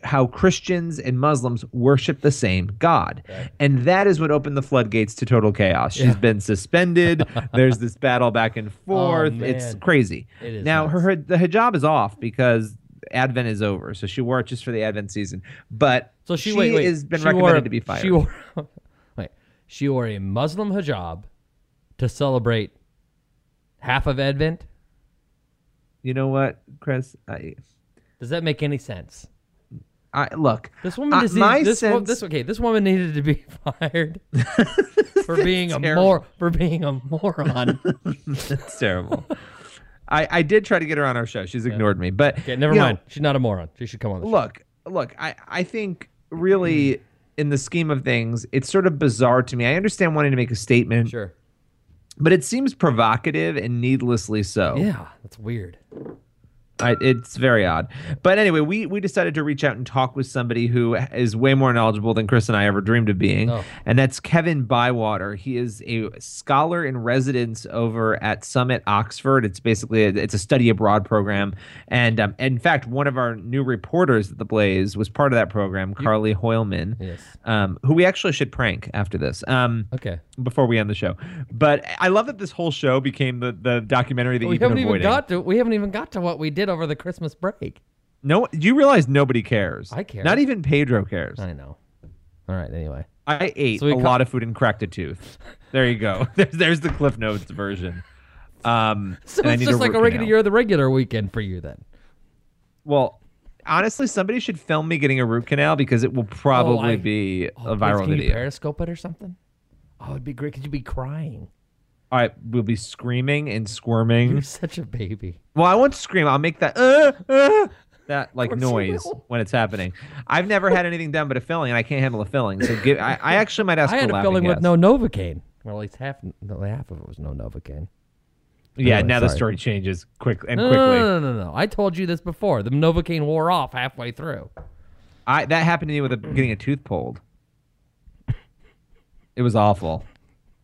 how christians and muslims worship the same god. And that is what opened the floodgates to total chaos. She's Yeah. been suspended. There's this battle back and oh, forth. It's crazy. It is now her, her the hijab is off because advent is over. So she wore it just for the advent season. But So she, she wait, wait. has been she recommended wore to be fired. She wore, she wore a Muslim hijab to celebrate half of Advent. You know what, Chris? I, Does that make any sense? I look. This woman Uh, my this, wo- sense- this okay. This woman needed to be fired for being a terrible. more for being a moron. It's terrible. I, I did try to get her on our show. She's ignored me. But Okay, never you know, mind. She's not a moron. She should come on the show. look, look. I I think really in the scheme of things, it's sort of bizarre to me. I understand wanting to make a statement, Sure. but it seems provocative and needlessly so. Yeah, that's weird. I, it's very odd. But anyway, we we decided to reach out and talk with somebody who is way more knowledgeable than Chris and I ever dreamed of being, Oh. and that's Kevin Bywater. He is a scholar in residence over at Summit Oxford. It's basically a, it's a study abroad program, and um, in fact, one of our new reporters at the Blaze was part of that program, Carly Hoilman, Yes. um, who we actually should prank after this. Um, Okay. before we end the show, but I love that this whole show became the the documentary that We you've been haven't even avoiding. got to we haven't even got to what we did over the Christmas break. No, do you realize nobody cares. I care. Not even Pedro cares. I know. All right. Anyway. I ate So a co- lot of food and cracked a tooth. There you go. there's, there's the Cliff Notes version. Um, So it's just like a regular canal. you're the regular weekend for you then. Well, honestly, somebody should film me getting a root canal because it will probably I- be Oh, a viral can you video. periscope it or something? Oh, it'd be great because you'd be crying. Right, we'll be screaming and squirming. You're such a baby. Well, I won't scream. I'll make that uh, uh, that like noise when it's happening. I've never had anything done but a filling, and I can't handle a filling. So give, I, I actually might ask I had a filling with no Novocaine. Well, at least half, no, half of it was no Novocaine. Yeah, Anyway, now the story changes quick and No, quickly. no, no, no, no, no. I told you this before. The Novocaine wore off halfway through. I that happened to me with a, getting a tooth pulled. It was awful.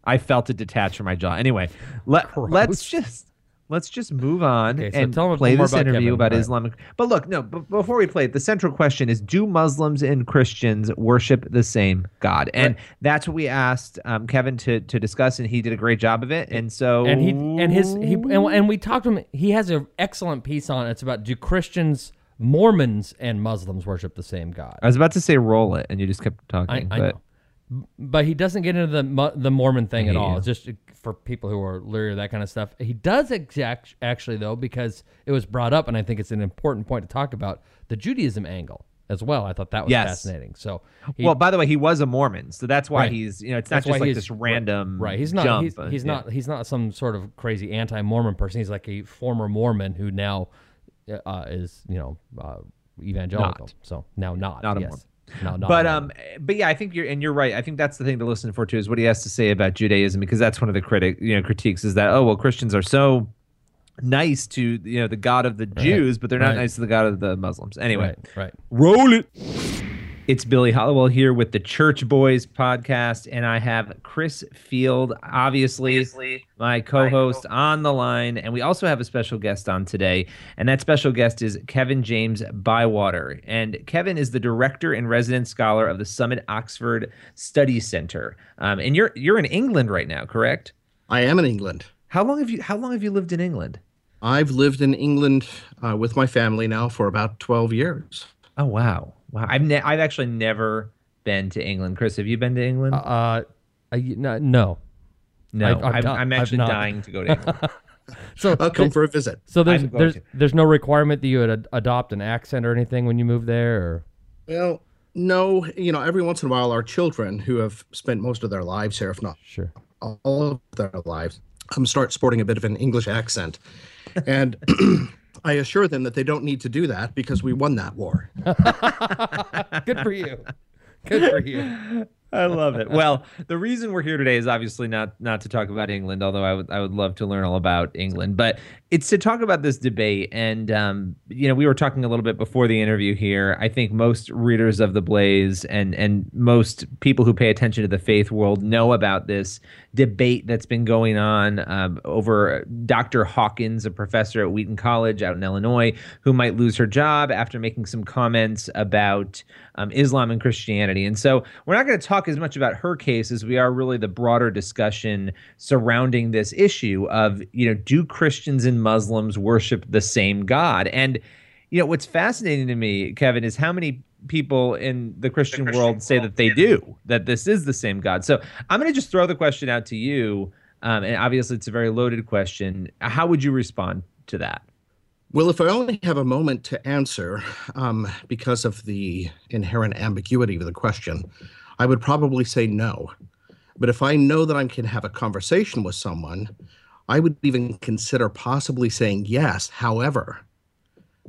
I felt it detach from my jaw. Anyway, let Gross. let's just let's just move on Okay, so and tell play this about interview Kevin. about Right. Islamic. But look, no. B- before we play it, the central question is: Do Muslims and Christians worship the same God? And that's what we asked um, Kevin to to discuss, and he did a great job of it. And so, and he and his he and, and we talked to him. He has an excellent piece on it. It's about do Christians, Mormons, and Muslims worship the same God? I was about to say roll it, and you just kept I, talking. I but know, but he doesn't get into the the Mormon thing at all. Just for people who are leery of that kind of stuff. He does exact actually though because it was brought up, and I think it's an important point to talk about the Judaism angle as well. I thought that was Yes. fascinating. So he, well, by the way, he was a Mormon, so that's why Right. he's you know it's not That's why just like this random right he's not jump, he's, he's yeah. not he's not some sort of crazy anti-mormon person he's like a former mormon who now uh, is you know uh, evangelical Not. so now not Not a yes. Now not But um, but yeah, I think you're and you're right. I think that's the thing to listen for too is what he has to say about Judaism because that's one of the critic you know critiques is that oh well Christians are so nice to you know the God of the Jews, but they're not Right. nice to the God of the Muslims. Anyway, right right roll it. It's Billy Hallowell here with the Church Boys podcast, and I have Chris Field, obviously, my co-host on the line, and we also have a special guest on today, and that special guest is Kevin James Bywater, and Kevin is the director and resident scholar of the Summit Oxford Study Center, um, and you're you're in England right now, correct? I am in England. How long have you How long have you lived in England? I've lived in England uh, with my family now for about 12 years. Oh wow, wow! I've ne- I've actually never been to England. Chris, have you been to England? uh, uh no, no no, I've- I've I'm, not- I'm actually not. dying to go to England. so I'll come for a visit. so there's there's to. there's no requirement that you would ad- adopt an accent or anything when you move there or Well, no, you know, every once in a while, our children who have spent most of their lives here, if not sure all of their lives, um, start sporting a bit of an English accent. And I assure them that they don't need to do that because we won that war. good for you good for you I love it. Well, the reason we're here today is obviously not not to talk about England, although I would I would love to learn all about England, but it's to talk about this debate. And um, you know, we were talking a little bit before the interview here. I think most readers of the Blaze and and most people who pay attention to the faith world know about this debate that's been going on um, over Dr. Hawkins, a professor at Wheaton College out in Illinois, who might lose her job after making some comments about um, Islam and Christianity. And so we're not going to talk as much about her case as we are really the broader discussion surrounding this issue of, you know, do Christians and Muslims worship the same God? And, you know, what's fascinating to me, Kevin, is how many people in the Christian, world say that they do, that this is the same God. So I'm going to just throw the question out to you. Um, and obviously, it's a very loaded question. How would you respond to that? Well, if I only have a moment to answer, um, because of the inherent ambiguity of the question, I would probably say no. But if I know that I can have a conversation with someone, I would even consider possibly saying yes, however,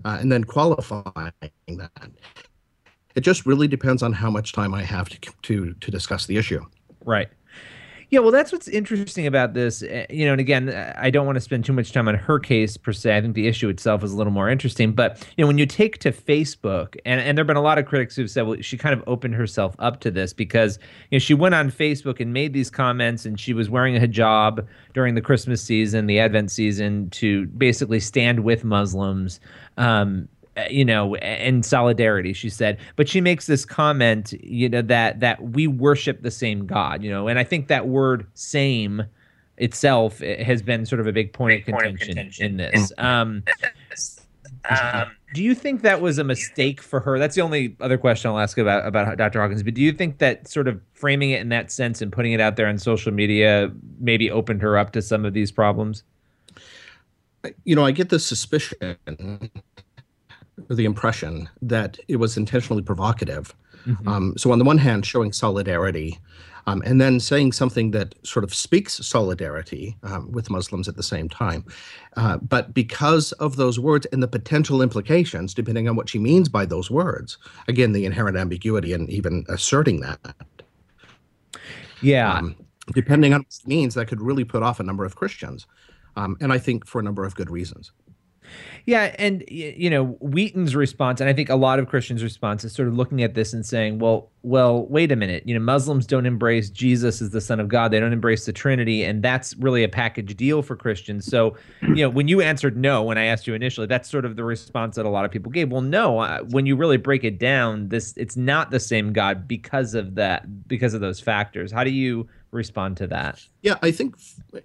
uh, and then qualifying that. It just really depends on how much time I have to to to discuss the issue. Right. Yeah, well, that's what's interesting about this. uh, You know, and again, I don't want to spend too much time on her case per se. I think the issue itself is a little more interesting. But, you know, when you take to Facebook, and, and there have been a lot of critics who've said, well, she kind of opened herself up to this because, you know, she went on Facebook and made these comments and she was wearing a hijab during the Christmas season, the Advent season, to basically stand with Muslims. Um, you know in solidarity she said. But she makes this comment you know that that we worship the same god you know and i think that word same itself eh, has been sort of a big point, Big of, point of contention in this. Um Um, do you think that was a mistake for her? That's the only other question i'll ask about about dr hawkins but do you think that sort of framing it in that sense and putting it out there on social media maybe opened her up to some of these problems? You know, I get the suspicion or the impression that it was intentionally provocative. Um, so, on the one hand, showing solidarity, um, and then saying something that sort of speaks solidarity um, with Muslims at the same time. Uh, but because of those words and the potential implications, depending on what she means by those words, again, the inherent ambiguity and even asserting that, yeah um, depending on what it means, that could really put off a number of Christians. Um, and I think for a number of good reasons. Yeah, and you know Wheaton's response, and I think a lot of Christians' response is sort of looking at this and saying, "Well, well, wait a minute. You know, Muslims don't embrace Jesus as the Son of God. They don't embrace the Trinity, and that's really a package deal for Christians." So, you know, when you answered no when I asked you initially, that's sort of the response that a lot of people gave. Well, no, uh, when you really break it down, this it's not the same God because of that, because of those factors. How do you respond to that? Yeah, I think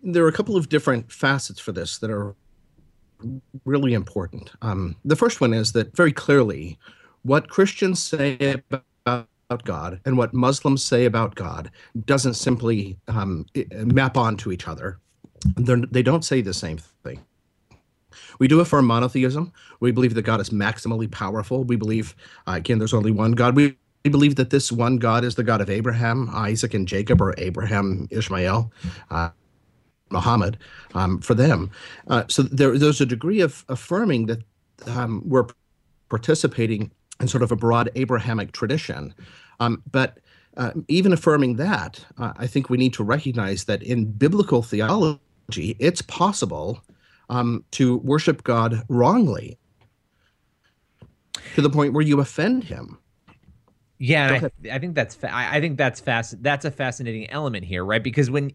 there are a couple of different facets for this that are really important. Um, the first one is that very clearly, what Christians say about God and what Muslims say about God doesn't simply um, map onto each other. They're, they don't say the same thing. We do affirm monotheism. We believe that God is maximally powerful. We believe, uh, again, there's only one God. We, we believe that this one God is the God of Abraham, Isaac, and Jacob, or Abraham, Ishmael. Uh, Muhammad um, for them. Uh, so there, there's a degree of affirming that um, we're participating in sort of a broad Abrahamic tradition. Um, but uh, even affirming that, uh, I think we need to recognize that in biblical theology, it's possible um, to worship God wrongly to the point where you offend him. Yeah, I, I think that's fa- I I think that's fast. That's a fascinating element here, right? Because when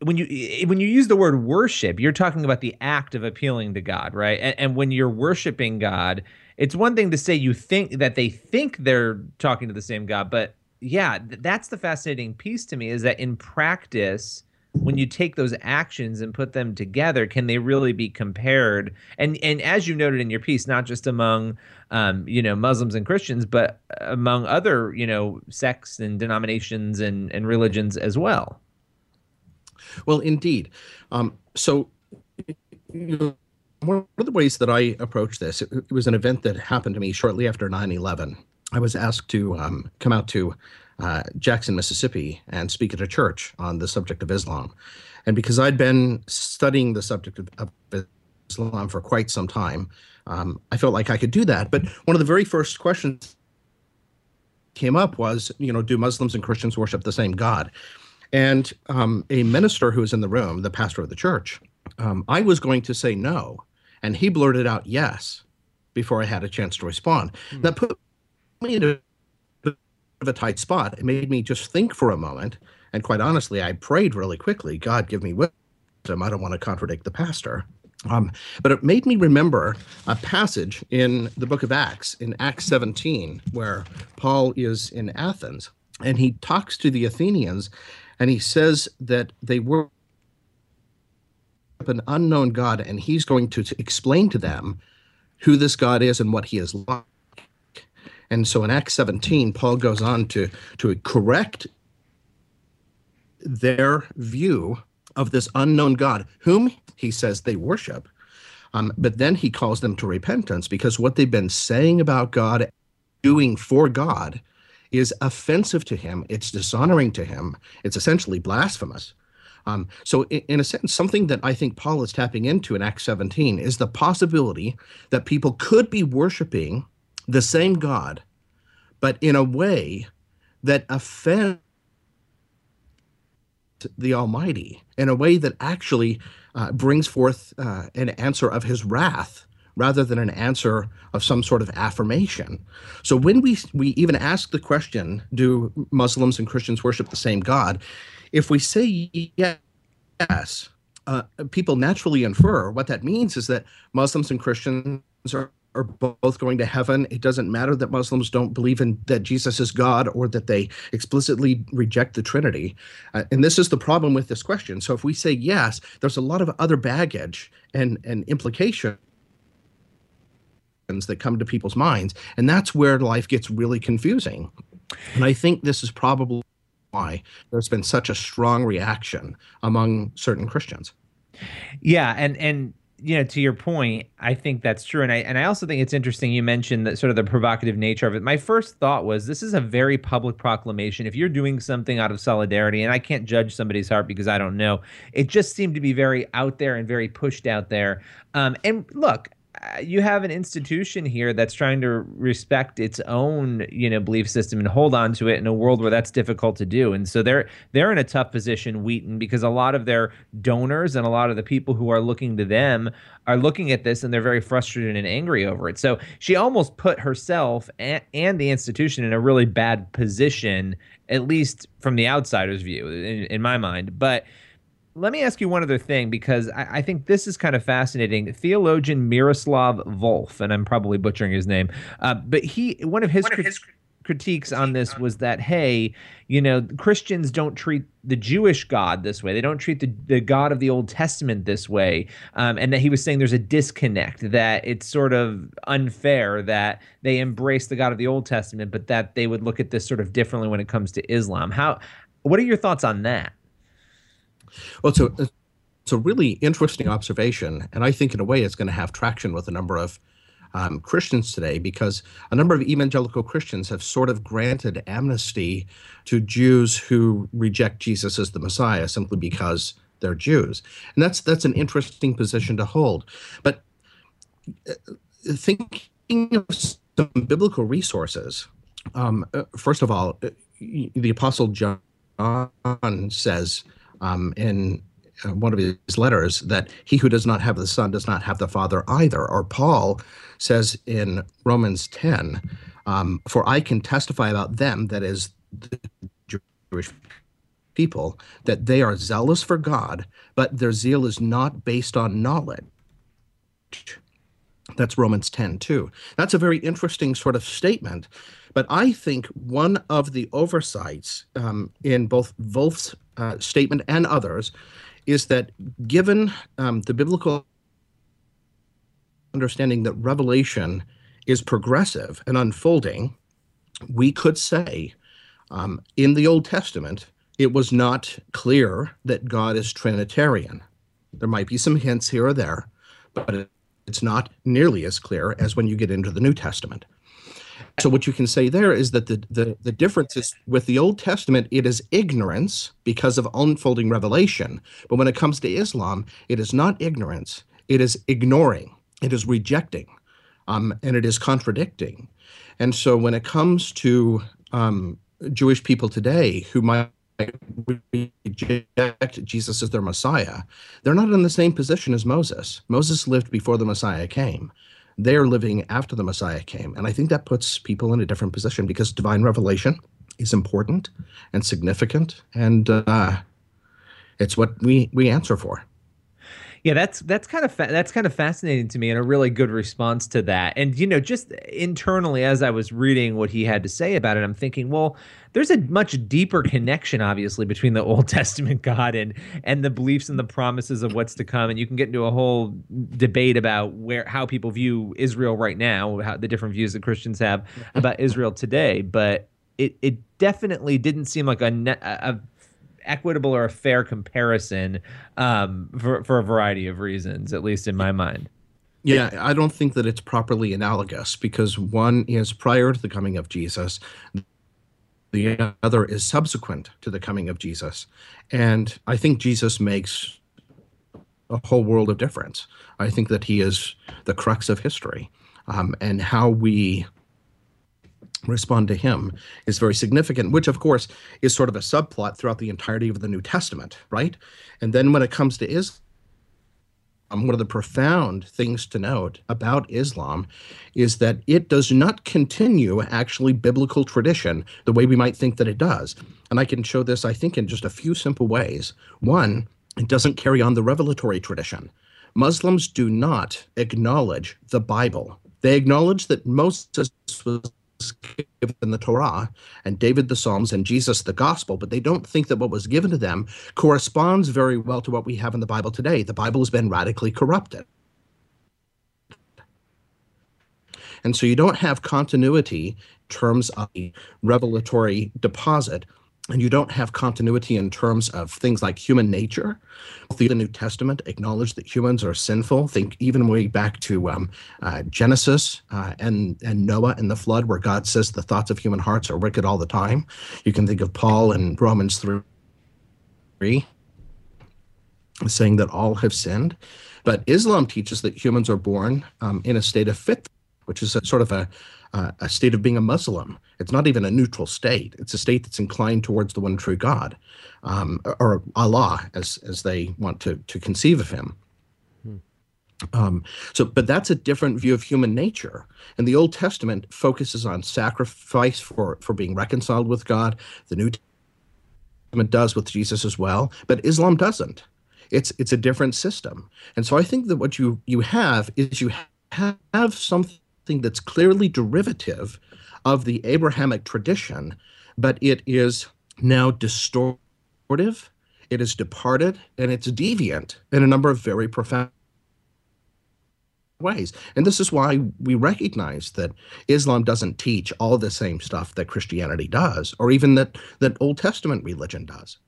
when you when you use the word worship, you're talking about the act of appealing to God, right? And, and when you're worshiping God, it's one thing to say you think that they think they're talking to the same God, but yeah, that's the fascinating piece to me is that in practice, when you take those actions and put them together, can they really be compared? And and as you noted in your piece, not just among um, you know Muslims and Christians, but among other you know sects and denominations and and religions as well. Well, indeed. Um, so, you know, one of the ways that I approach this, it, it was an event that happened to me shortly after 9 11. I was asked to um, come out to uh, Jackson, Mississippi, and speak at a church on the subject of Islam. And because I'd been studying the subject of, of Islam for quite some time, um, I felt like I could do that. But one of the very first questions came up was, you know, do Muslims and Christians worship the same God? And um, a minister who was in the room, the pastor of the church, um, I was going to say no. And he blurted out yes before I had a chance to respond. That put me in a bit of a tight spot. It made me just think for a moment. And quite honestly, I prayed really quickly God, give me wisdom. I don't want to contradict the pastor. Um, but it made me remember a passage in the book of Acts, in Acts 17, where Paul is in Athens and he talks to the Athenians and he says that they worship an unknown God and he's going to, to explain to them who this God is and what he is like. And so in Acts 17, Paul goes on to, to correct their view of this unknown God, whom he says they worship. Um, but then he calls them to repentance because what they've been saying about God, doing for God, is offensive to him. It's dishonoring to him. It's essentially blasphemous. Um, so, in, in a sense, something that I think Paul is tapping into in Acts 17 is the possibility that people could be worshiping the same God, but in a way that offends the Almighty, in a way that actually uh, brings forth uh, an answer of his wrath rather than an answer of some sort of affirmation. So when we we even ask the question, do Muslims and Christians worship the same God? If we say yes, uh, people naturally infer what that means is that Muslims and Christians are are both going to heaven. It doesn't matter that Muslims don't believe in that Jesus is God or that they explicitly reject the Trinity. Uh, and this is the problem with this question. So if we say yes, there's a lot of other baggage and and implications that come to people's minds, and that's where life gets really confusing. And I think this is probably why there's been such a strong reaction among certain Christians. Yeah, and and you know, to your point, I think that's true, and I and I also think it's interesting. You mentioned that sort of the provocative nature of it. My first thought was this is a very public proclamation. If you're doing something out of solidarity, and I can't judge somebody's heart because I don't know, it just seemed to be very out there and very pushed out there. Um, and look, Uh, you have an institution here that's trying to respect its own you know belief system and hold on to it in a world where that's difficult to do. And so they're they're in a tough position wheaton because a lot of their donors and a lot of the people who are looking to them are looking at this and they're very frustrated and angry over it. So she almost put herself and, and the institution in a really bad position at least from the outsider's view in, in my mind. But let me ask you one other thing because I, I, think this is kind of fascinating. Theologian Miroslav Volf, and I'm probably butchering his name, uh, but he one of his, one of his critiques on this was that hey, you know, Christians don't treat the Jewish God this way. They don't treat the, the God of the Old Testament this way, um, and that he was saying there's a disconnect. That it's sort of unfair that they embrace the God of the Old Testament, but that they would look at this sort of differently when it comes to Islam. How? What are your thoughts on that? Well, it's a, it's a really interesting observation, and I think in a way it's going to have traction with a number of um, Christians today because a number of evangelical Christians have sort of granted amnesty to Jews who reject Jesus as the Messiah simply because they're Jews, and that's that's an interesting position to hold. But uh, thinking of some biblical resources, um, uh, first of all, uh, the Apostle John says um, in uh, one of his letters that he who does not have the Son does not have the Father either. Or Paul says in Romans 10, um, For I can testify about them, that is, the Jewish people, that they are zealous for God, but their zeal is not based on knowledge. That's Romans 10 too. That's a very interesting sort of statement. But I think one of the oversights um, in both Volf's uh, statement and others is that given um, the biblical understanding that revelation is progressive and unfolding, we could say um, in the Old Testament, it was not clear that God is Trinitarian. There might be some hints here or there, but it's not nearly as clear as when you get into the New Testament. So what you can say there is that the, the, the difference is with the Old Testament, it is ignorance because of unfolding revelation. But when it comes to Islam, it is not ignorance, it is ignoring, it is rejecting, um, and it is contradicting. And so when it comes to um, Jewish people today who might reject Jesus as their Messiah, they're not in the same position as Moses. Moses lived before the Messiah came they're living after the Messiah came. And I think that puts people in a different position because divine revelation is important and significant, and uh, it's what we we answer for. Yeah, that's that's kind of fa- that's kind of fascinating to me, and a really good response to that. And you know, just internally, as I was reading what he had to say about it, I'm thinking, well, there's a much deeper connection, obviously, between the Old Testament God and and the beliefs and the promises of what's to come. And you can get into a whole debate about where how people view Israel right now, how the different views that Christians have about Israel today. But it it definitely didn't seem like a, a equitable or a fair comparison um, for for a variety of reasons, at least in my mind. Yeah, I don't think that it's properly analogous because one is prior to the coming of Jesus, the other is subsequent to the coming of Jesus. And I think Jesus makes a whole world of difference. I think that he is the crux of history um, and how we respond to him is very significant, which of course is sort of a subplot throughout the entirety of the New Testament, right? And then when it comes to Islam, um, one of the profound things to note about Islam is that it does not continue actually biblical tradition the way we might think that it does. And I can show this, I think, in just a few simple ways. One, it doesn't carry on the revelatory tradition. Muslims do not acknowledge the Bible. They acknowledge that Moses was given the Torah and David the Psalms and Jesus the Gospel, but they don't think that what was given to them corresponds very well to what we have in the Bible today. The Bible has been radically corrupted. And so you don't have continuity in terms of the revelatory deposit and you don't have continuity in terms of things like human nature. The New Testament acknowledge that humans are sinful. Think even way back to um, uh, Genesis uh, and and Noah and the flood, where God says the thoughts of human hearts are wicked all the time. You can think of Paul in Romans three, saying that all have sinned. But Islam teaches that humans are born um, in a state of fit, which is a sort of a uh, a state of being a Muslim. It's not even a neutral state. It's a state that's inclined towards the one true God, um, or Allah, as as they want to to conceive of Him. Um, so, but that's a different view of human nature. And the Old Testament focuses on sacrifice for for being reconciled with God. The New Testament does with Jesus as well, but Islam doesn't. It's it's a different system. And so I think that what you you have is you have something something that's clearly derivative of the Abrahamic tradition, but it is now distortive, it is departed, and it's deviant in a number of very profound ways. And this is why we recognize that Islam doesn't teach all the same stuff that Christianity does, or even that, that Old Testament religion does.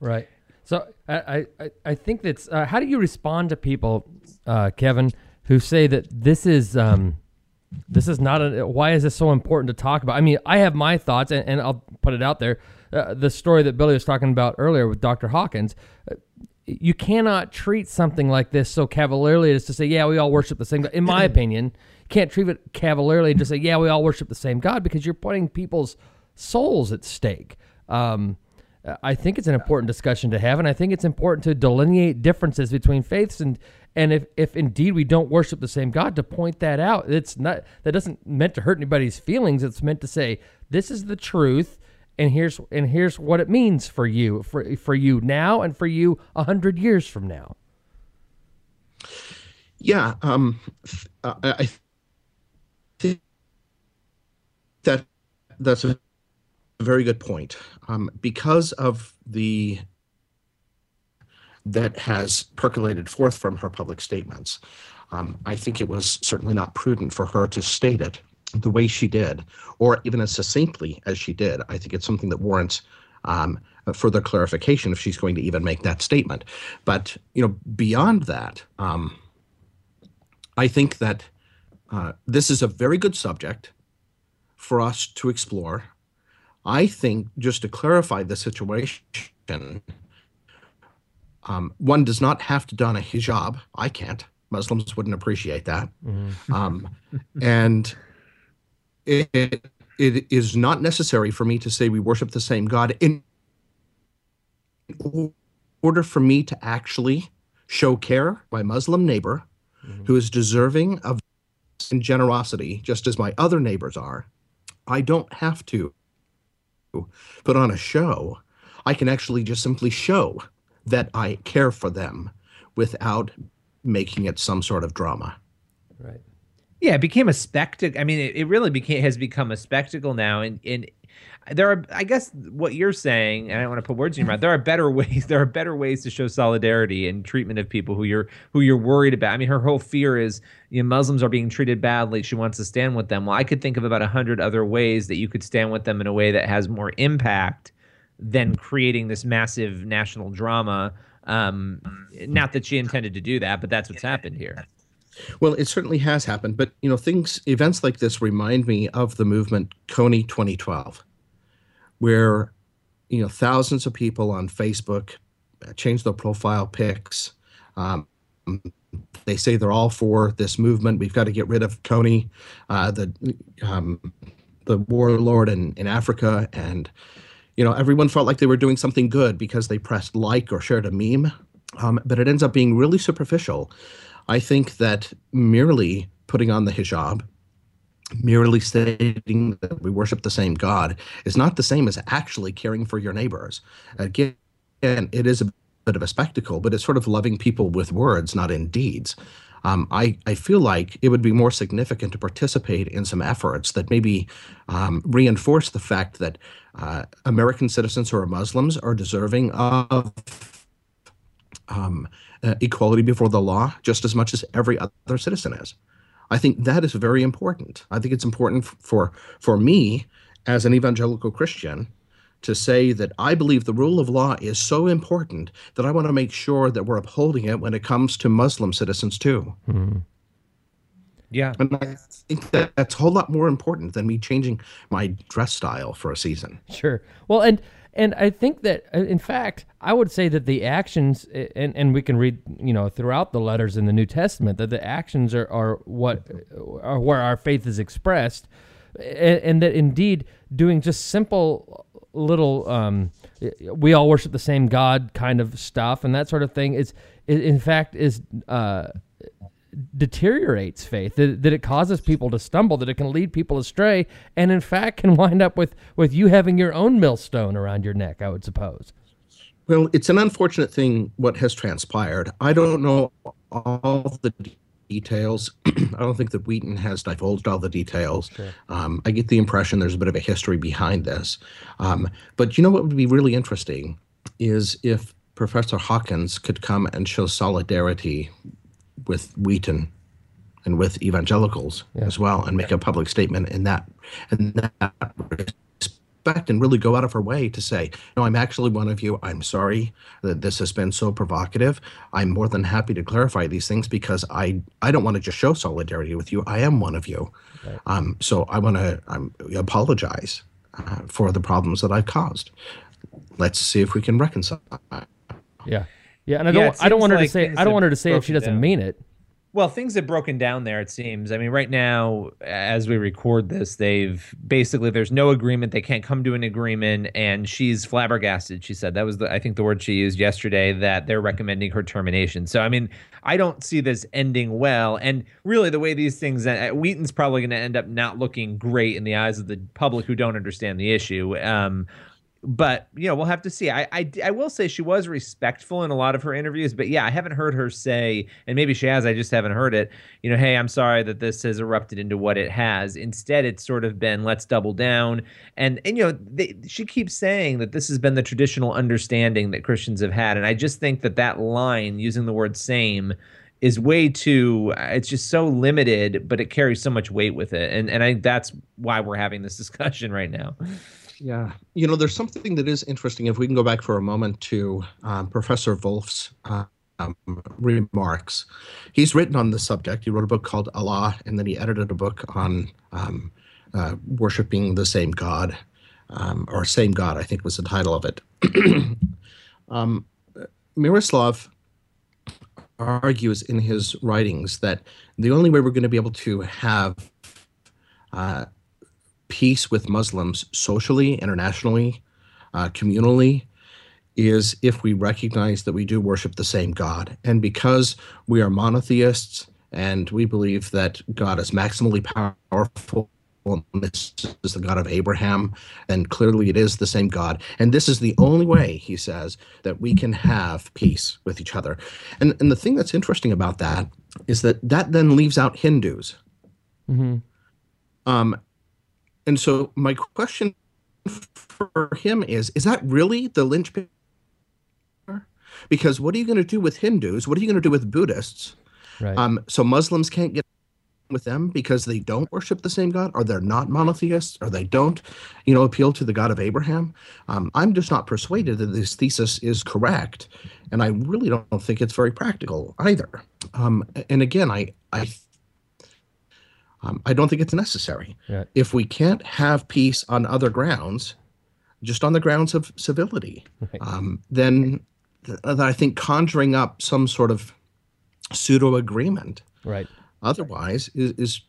Right. So I I, I think that's uh, how do you respond to people, uh, Kevin, who say that this is um, this is not a why is this so important to talk about? I mean, I have my thoughts, and, and I'll put it out there. Uh, the story that Billy was talking about earlier with Dr. Hawkins, uh, you cannot treat something like this so cavalierly as to say, "Yeah, we all worship the same." God. In my opinion, you can't treat it cavalierly and just say, "Yeah, we all worship the same God," because you're putting people's souls at stake. Um, I think it's an important discussion to have, and I think it's important to delineate differences between faiths and and if, if indeed we don't worship the same God, to point that out. It's not that doesn't meant to hurt anybody's feelings. It's meant to say this is the truth, and here's and here's what it means for you for for you now and for you a hundred years from now. Yeah, um, I think that that's a very good point. Um, because of the that has percolated forth from her public statements. Um, I think it was certainly not prudent for her to state it the way she did, or even as succinctly as she did. I think it's something that warrants um, further clarification if she's going to even make that statement. But you know, beyond that, um, I think that uh, this is a very good subject for us to explore. I think just to clarify the situation um, one does not have to don a hijab. I can't. Muslims wouldn't appreciate that. Mm-hmm. Um, and it, it, it is not necessary for me to say we worship the same God in order for me to actually show care my Muslim neighbor mm-hmm. who is deserving of generosity, just as my other neighbors are. I don't have to put on a show. I can actually just simply show that I care for them without making it some sort of drama. Right. Yeah, it became a spectacle. I mean, it, it really became has become a spectacle now, and and there are, I guess, what you're saying, and I don't want to put words in your mouth. There are better ways. There are better ways to show solidarity and treatment of people who you're who you're worried about. I mean, her whole fear is you know Muslims are being treated badly. She wants to stand with them. Well, I could think of about a hundred other ways that you could stand with them in a way that has more impact than creating this massive national drama. Um, not that she intended to do that, but that's what's happened here. Well, it certainly has happened, but you know, things, events like this remind me of the movement Kony 2012, where you know thousands of people on Facebook change their profile pics, um, they say they're all for this movement. We've got to get rid of Kony, uh, the um, the warlord in, in Africa, and you know everyone felt like they were doing something good because they pressed like or shared a meme, um, but it ends up being really superficial. I think that merely putting on the hijab, merely stating that we worship the same God, is not the same as actually caring for your neighbors. Again, it is a bit of a spectacle, but it's sort of loving people with words, not in deeds. Um, I, I feel like it would be more significant to participate in some efforts that maybe um, reinforce the fact that uh, American citizens who are Muslims are deserving of um, uh, equality before the law just as much as every other citizen is. I think that is very important. I think it's important for for me as an evangelical Christian to say that I believe the rule of law is so important that I want to make sure that we're upholding it when it comes to Muslim citizens too. Mm-hmm. Yeah. And I think that that's a whole lot more important than me changing my dress style for a season. Sure. Well, and and I think that uh, in fact, I would say that the actions and and we can read, you know, throughout the letters in the New Testament that the actions are are what are where our faith is expressed and, and that indeed doing just simple little um, we all worship the same God kind of stuff and that sort of thing is, in fact is uh, deteriorates faith that, that it causes people to stumble that it can lead people astray and in fact can wind up with with you having your own millstone around your neck i would suppose. Well it's an unfortunate thing what has transpired. I don't know all the details. I don't think that wheaton has divulged all the details. Sure. um, i get the impression there's a bit of a history behind this. Um, but you know what would be really interesting is if professor hawkins could come and show solidarity with Wheaton and with evangelicals yeah. as well, and make a public statement in that in that respect, and really go out of her way to say, "No, I'm actually one of you. I'm sorry that this has been so provocative. I'm more than happy to clarify these things because I I don't want to just show solidarity with you. I am one of you. Right. Um, so I want to um, apologize uh, for the problems that I've caused. Let's see if we can reconcile." Yeah. Yeah, and I don't yeah, I don't want her like to say I don't want her to say if she doesn't down. mean it. Well, things have broken down there. It seems. I mean, right now, as we record this, they've basically there's no agreement. They can't come to an agreement, and she's flabbergasted. She said that was the I think the word she used yesterday that they're recommending her termination. So I mean, I don't see this ending well. And really, the way these things, uh, Wheaton's probably going to end up not looking great in the eyes of the public who don't understand the issue. Um, but you know we'll have to see. I, I i will say she was respectful in a lot of her interviews but yeah i haven't heard her say and maybe she has i just haven't heard it you know hey i'm sorry that this has erupted into what it has. Instead it's sort of been let's double down. And and you know they, she keeps saying that this has been the traditional understanding that christians have had and i just think that that line using the word same is way too it's just so limited but it carries so much weight with it and and i that's why we're having this discussion right now yeah. You know, there's something that is interesting. If we can go back for a moment to um, Professor Volf's um, remarks, he's written on the subject. He wrote a book called Allah, and then he edited a book on um, uh, worshiping the same God, um, or same God, I think was the title of it. Um, Miroslav argues in his writings that the only way we're going to be able to have uh, peace with Muslims socially, internationally, uh, communally, is if we recognize that we do worship the same God. And because we are monotheists and we believe that God is maximally powerful, this is the God of Abraham, and clearly it is the same God. And this is the only way, he says, that we can have peace with each other. And, and the thing that's interesting about that is that that then leaves out Hindus. Mm-hmm. Um, and so my question for him is is that really the linchpin? Because what are you going to do with hindus? What are you going to do with buddhists? Right. um, so muslims can't get with them because they don't worship the same god or they're not monotheists or they don't you know appeal to the god of abraham. Um, i'm just not persuaded that this thesis is correct and i really don't think it's very practical either. Um, and again i i um, I don't think it's necessary. Yeah. If we can't have peace on other grounds, just on the grounds of civility, right. um, then th- I think conjuring up some sort of pseudo agreement Right. otherwise is, is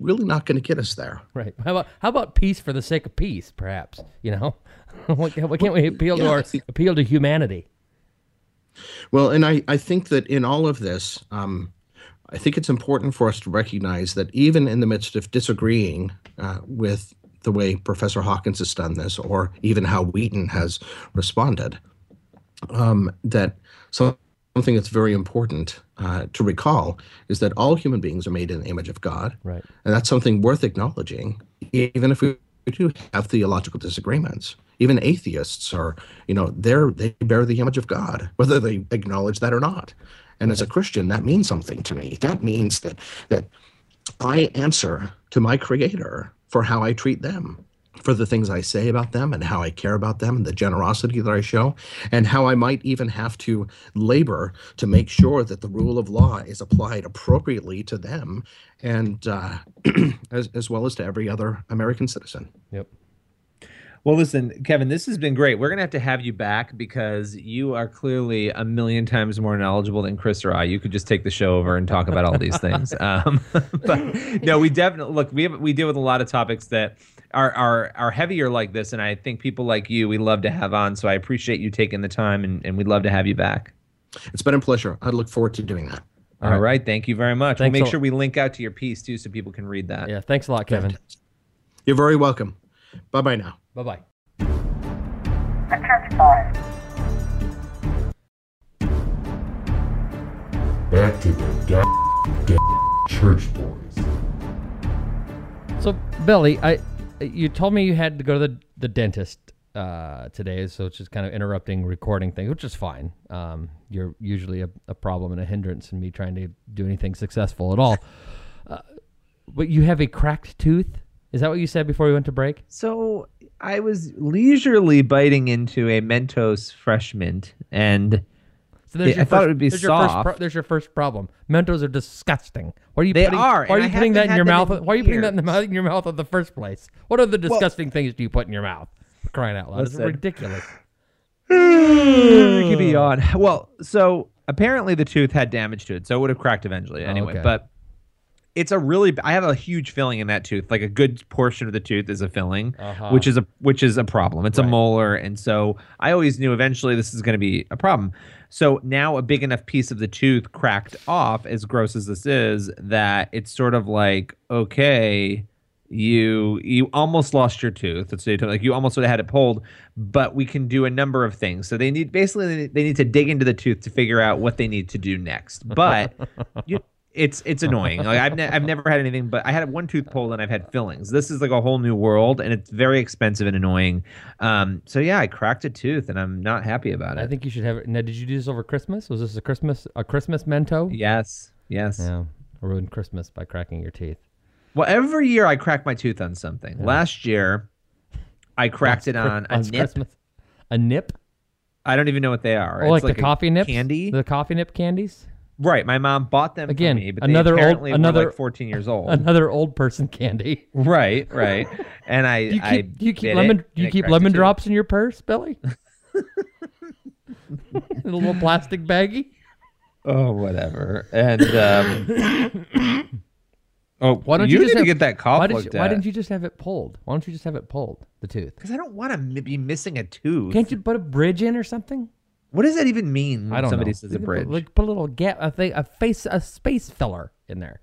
really not going to get us there. Right. How about how about peace for the sake of peace? Perhaps you know. why, can't- can't we appeal to our appeal to humanity? Well, and I, I think that in all of this, um, I think it's important for us to recognize that even in the midst of disagreeing uh, with the way Professor Hawkins has done this, or even how Wheaton has responded, um, that some, something that's very important uh, to recall is that all human beings are made in the image of God. Right. And that's something worth acknowledging, even if we do have theological disagreements. Even atheists are, you know, they're they bear the image of God, whether they acknowledge that or not. And as a Christian, that means something to me. That means that that I answer to my creator for how I treat them, for the things I say about them and how I care about them and the generosity that I show, and how I might even have to labor to make sure that the rule of law is applied appropriately to them and uh, as, as well as to every other American citizen. Yep. Well, listen, Kevin, this has been great. We're gonna have to have you back because you are clearly a million times more knowledgeable than Chris or I. You could just take the show over and talk about all these things. Um, but no, we definitely look. We have we deal with a lot of topics that are are are heavier like this, and I think people like you we love to have on. So I appreciate you taking the time, and, and we'd love to have you back. It's been a pleasure. I look forward to doing that. All right. Thank you very much. Thanks we'll make sure we link out to your piece too, so people can read that. Yeah. Thanks a lot, Kevin. You're very welcome. Bye bye now. Bye bye. The church boys. Back to the goddamn church boys. So, Billy, I you told me you had to go to the, the dentist uh, today, so it's just kind of interrupting recording things, which is fine. Um, you're usually a, a problem and a hindrance in me trying to do anything successful at all. Uh, but you have a cracked tooth. Is that what you said before we went to break? So I was leisurely biting into a Mentos Fresh Mint, and So there's your I thought first, it would be there's Your first soft. pro- there's your first problem. Mentos are disgusting. Why are you They putting, are, Why are you putting that in your mouth? in Why are you putting that in, the mouth, in your mouth in the first place? What other disgusting things do you put in your mouth? For crying out loud! It's ridiculous. Keep me on. Well, so apparently the tooth had damage to it, so it would have cracked eventually anyway. Oh, okay. But it's a really I have a huge filling in that tooth. Like a good portion of the tooth is a filling, Uh-huh. which is a which is a problem. It's a molar, and so I always knew eventually this is going to be a problem. So now a big enough piece of the tooth cracked off, as gross as this is, that it's sort of like okay. You you almost lost your tooth. Let's say like you almost would have had it pulled, but we can do a number of things. So they need basically they need to dig into the tooth to figure out what they need to do next. But you, it's it's annoying. Like I've ne- I've never had anything, but I had one tooth pulled and I've had fillings. This is like a whole new world, and it's very expensive and annoying. Um, so yeah, I cracked a tooth, and I'm not happy about it. I think you should have it. Now, did you do this over Christmas? Was this a Christmas a Christmas mento? yes, yes. Yeah. I ruined Christmas by cracking your teeth. Well, every year I crack my tooth on something. Last year, I cracked it on a nip. Christmas. A nip? I don't even know what they are. Oh, It's like, the coffee nips? candy. The coffee nip candies? Right, my mom bought them Again, for me, but another they old- apparently another- were like 14 years old. Another old person candy. right, right. And I, Do you I keep, do you keep lemon? Do you keep lemon drops in your purse, Billy? In a little plastic baggie. Oh, whatever. And um, oh, Why don't you, you, just have, get that cough Why, did looked you, why didn't you just have it pulled? Why don't you just have it pulled? The tooth. Because I don't want to be missing a tooth. Can't you put a bridge in or something? What does that even mean? When I don't somebody know. says a bridge. Put, like put a little gap, a thing, a face, a space filler in there.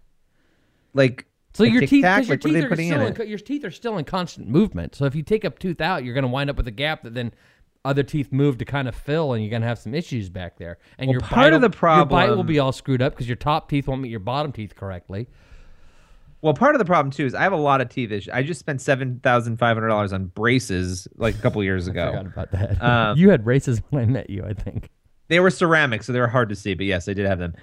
like So your teeth, your Like, are teeth are still in in, your teeth are still in constant movement. So if you take a tooth out, you're going to wind up with a gap that then other teeth move to kind of fill, and you're going to have some issues back there. And Well, your part bite of the problem, your bite will be all screwed up because your top teeth won't meet your bottom teeth correctly. Well, part of the problem too is I have a lot of teeth issues. I just spent seven thousand five hundred dollars on braces like a couple years ago. Forgot ago. about that. Um, you had braces when I met you, I think. They were ceramic, so they were hard to see. But yes, I did have them,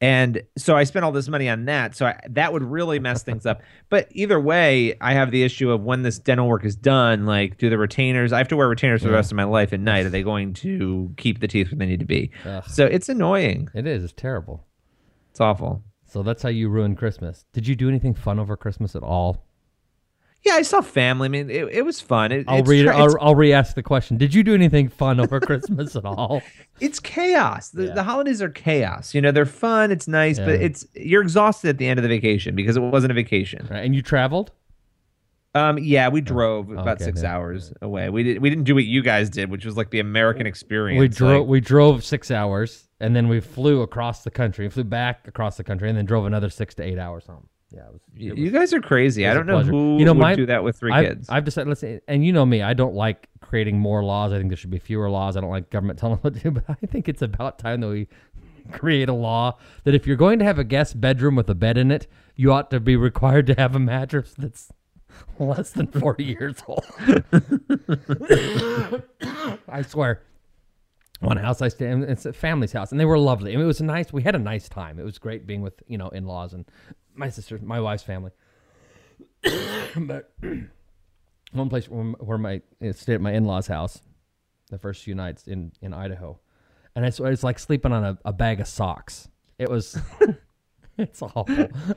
and so I spent all this money on that. So I, that would really mess things up. But either way, I have the issue of when this dental work is done. Like, do the retainers? I have to wear retainers for the rest of my life at night. Are they going to keep the teeth where they need to be? Ugh. So it's annoying. It is. It's terrible. It's awful. So that's how you ruin Christmas. Did you do anything fun over Christmas at all? Yeah, I saw family. I mean, it, it was fun. It, I'll read. tra- I'll, I'll re-ask the question. Did you do anything fun over Christmas at all? it's chaos. The, Yeah. the holidays are chaos. You know, they're fun. It's nice, but it's you're exhausted at the end of the vacation because it wasn't a vacation. Right, And you traveled? Um, yeah, we drove about okay, six yeah. hours away. We did. We didn't do what you guys did, which was like the American experience. We drove. like- we drove six hours, and then we flew across the country. Flew back across the country, and then drove another six to eight hours home. Yeah, it was. It was- you guys are crazy. I don't know pleasure. who You know, would my- do that with 3 I've, kids. I've decided. Listen, and you know me. I don't like creating more laws. I think there should be fewer laws. I don't like government telling what to do. But I think it's about time that we create a law that if you're going to have a guest bedroom with a bed in it, you ought to be required to have a mattress that's less than 40 years old. I swear. One house I stayed in, it's a family's house, and they were lovely. I mean, it was a nice. We had a nice time. It was great being with you know in laws and my sister, my wife's family. but one place where, my I stayed at my in laws' house, the first few nights in in Idaho, and I swear it's like sleeping on a, a bag of socks. It was. It's awful.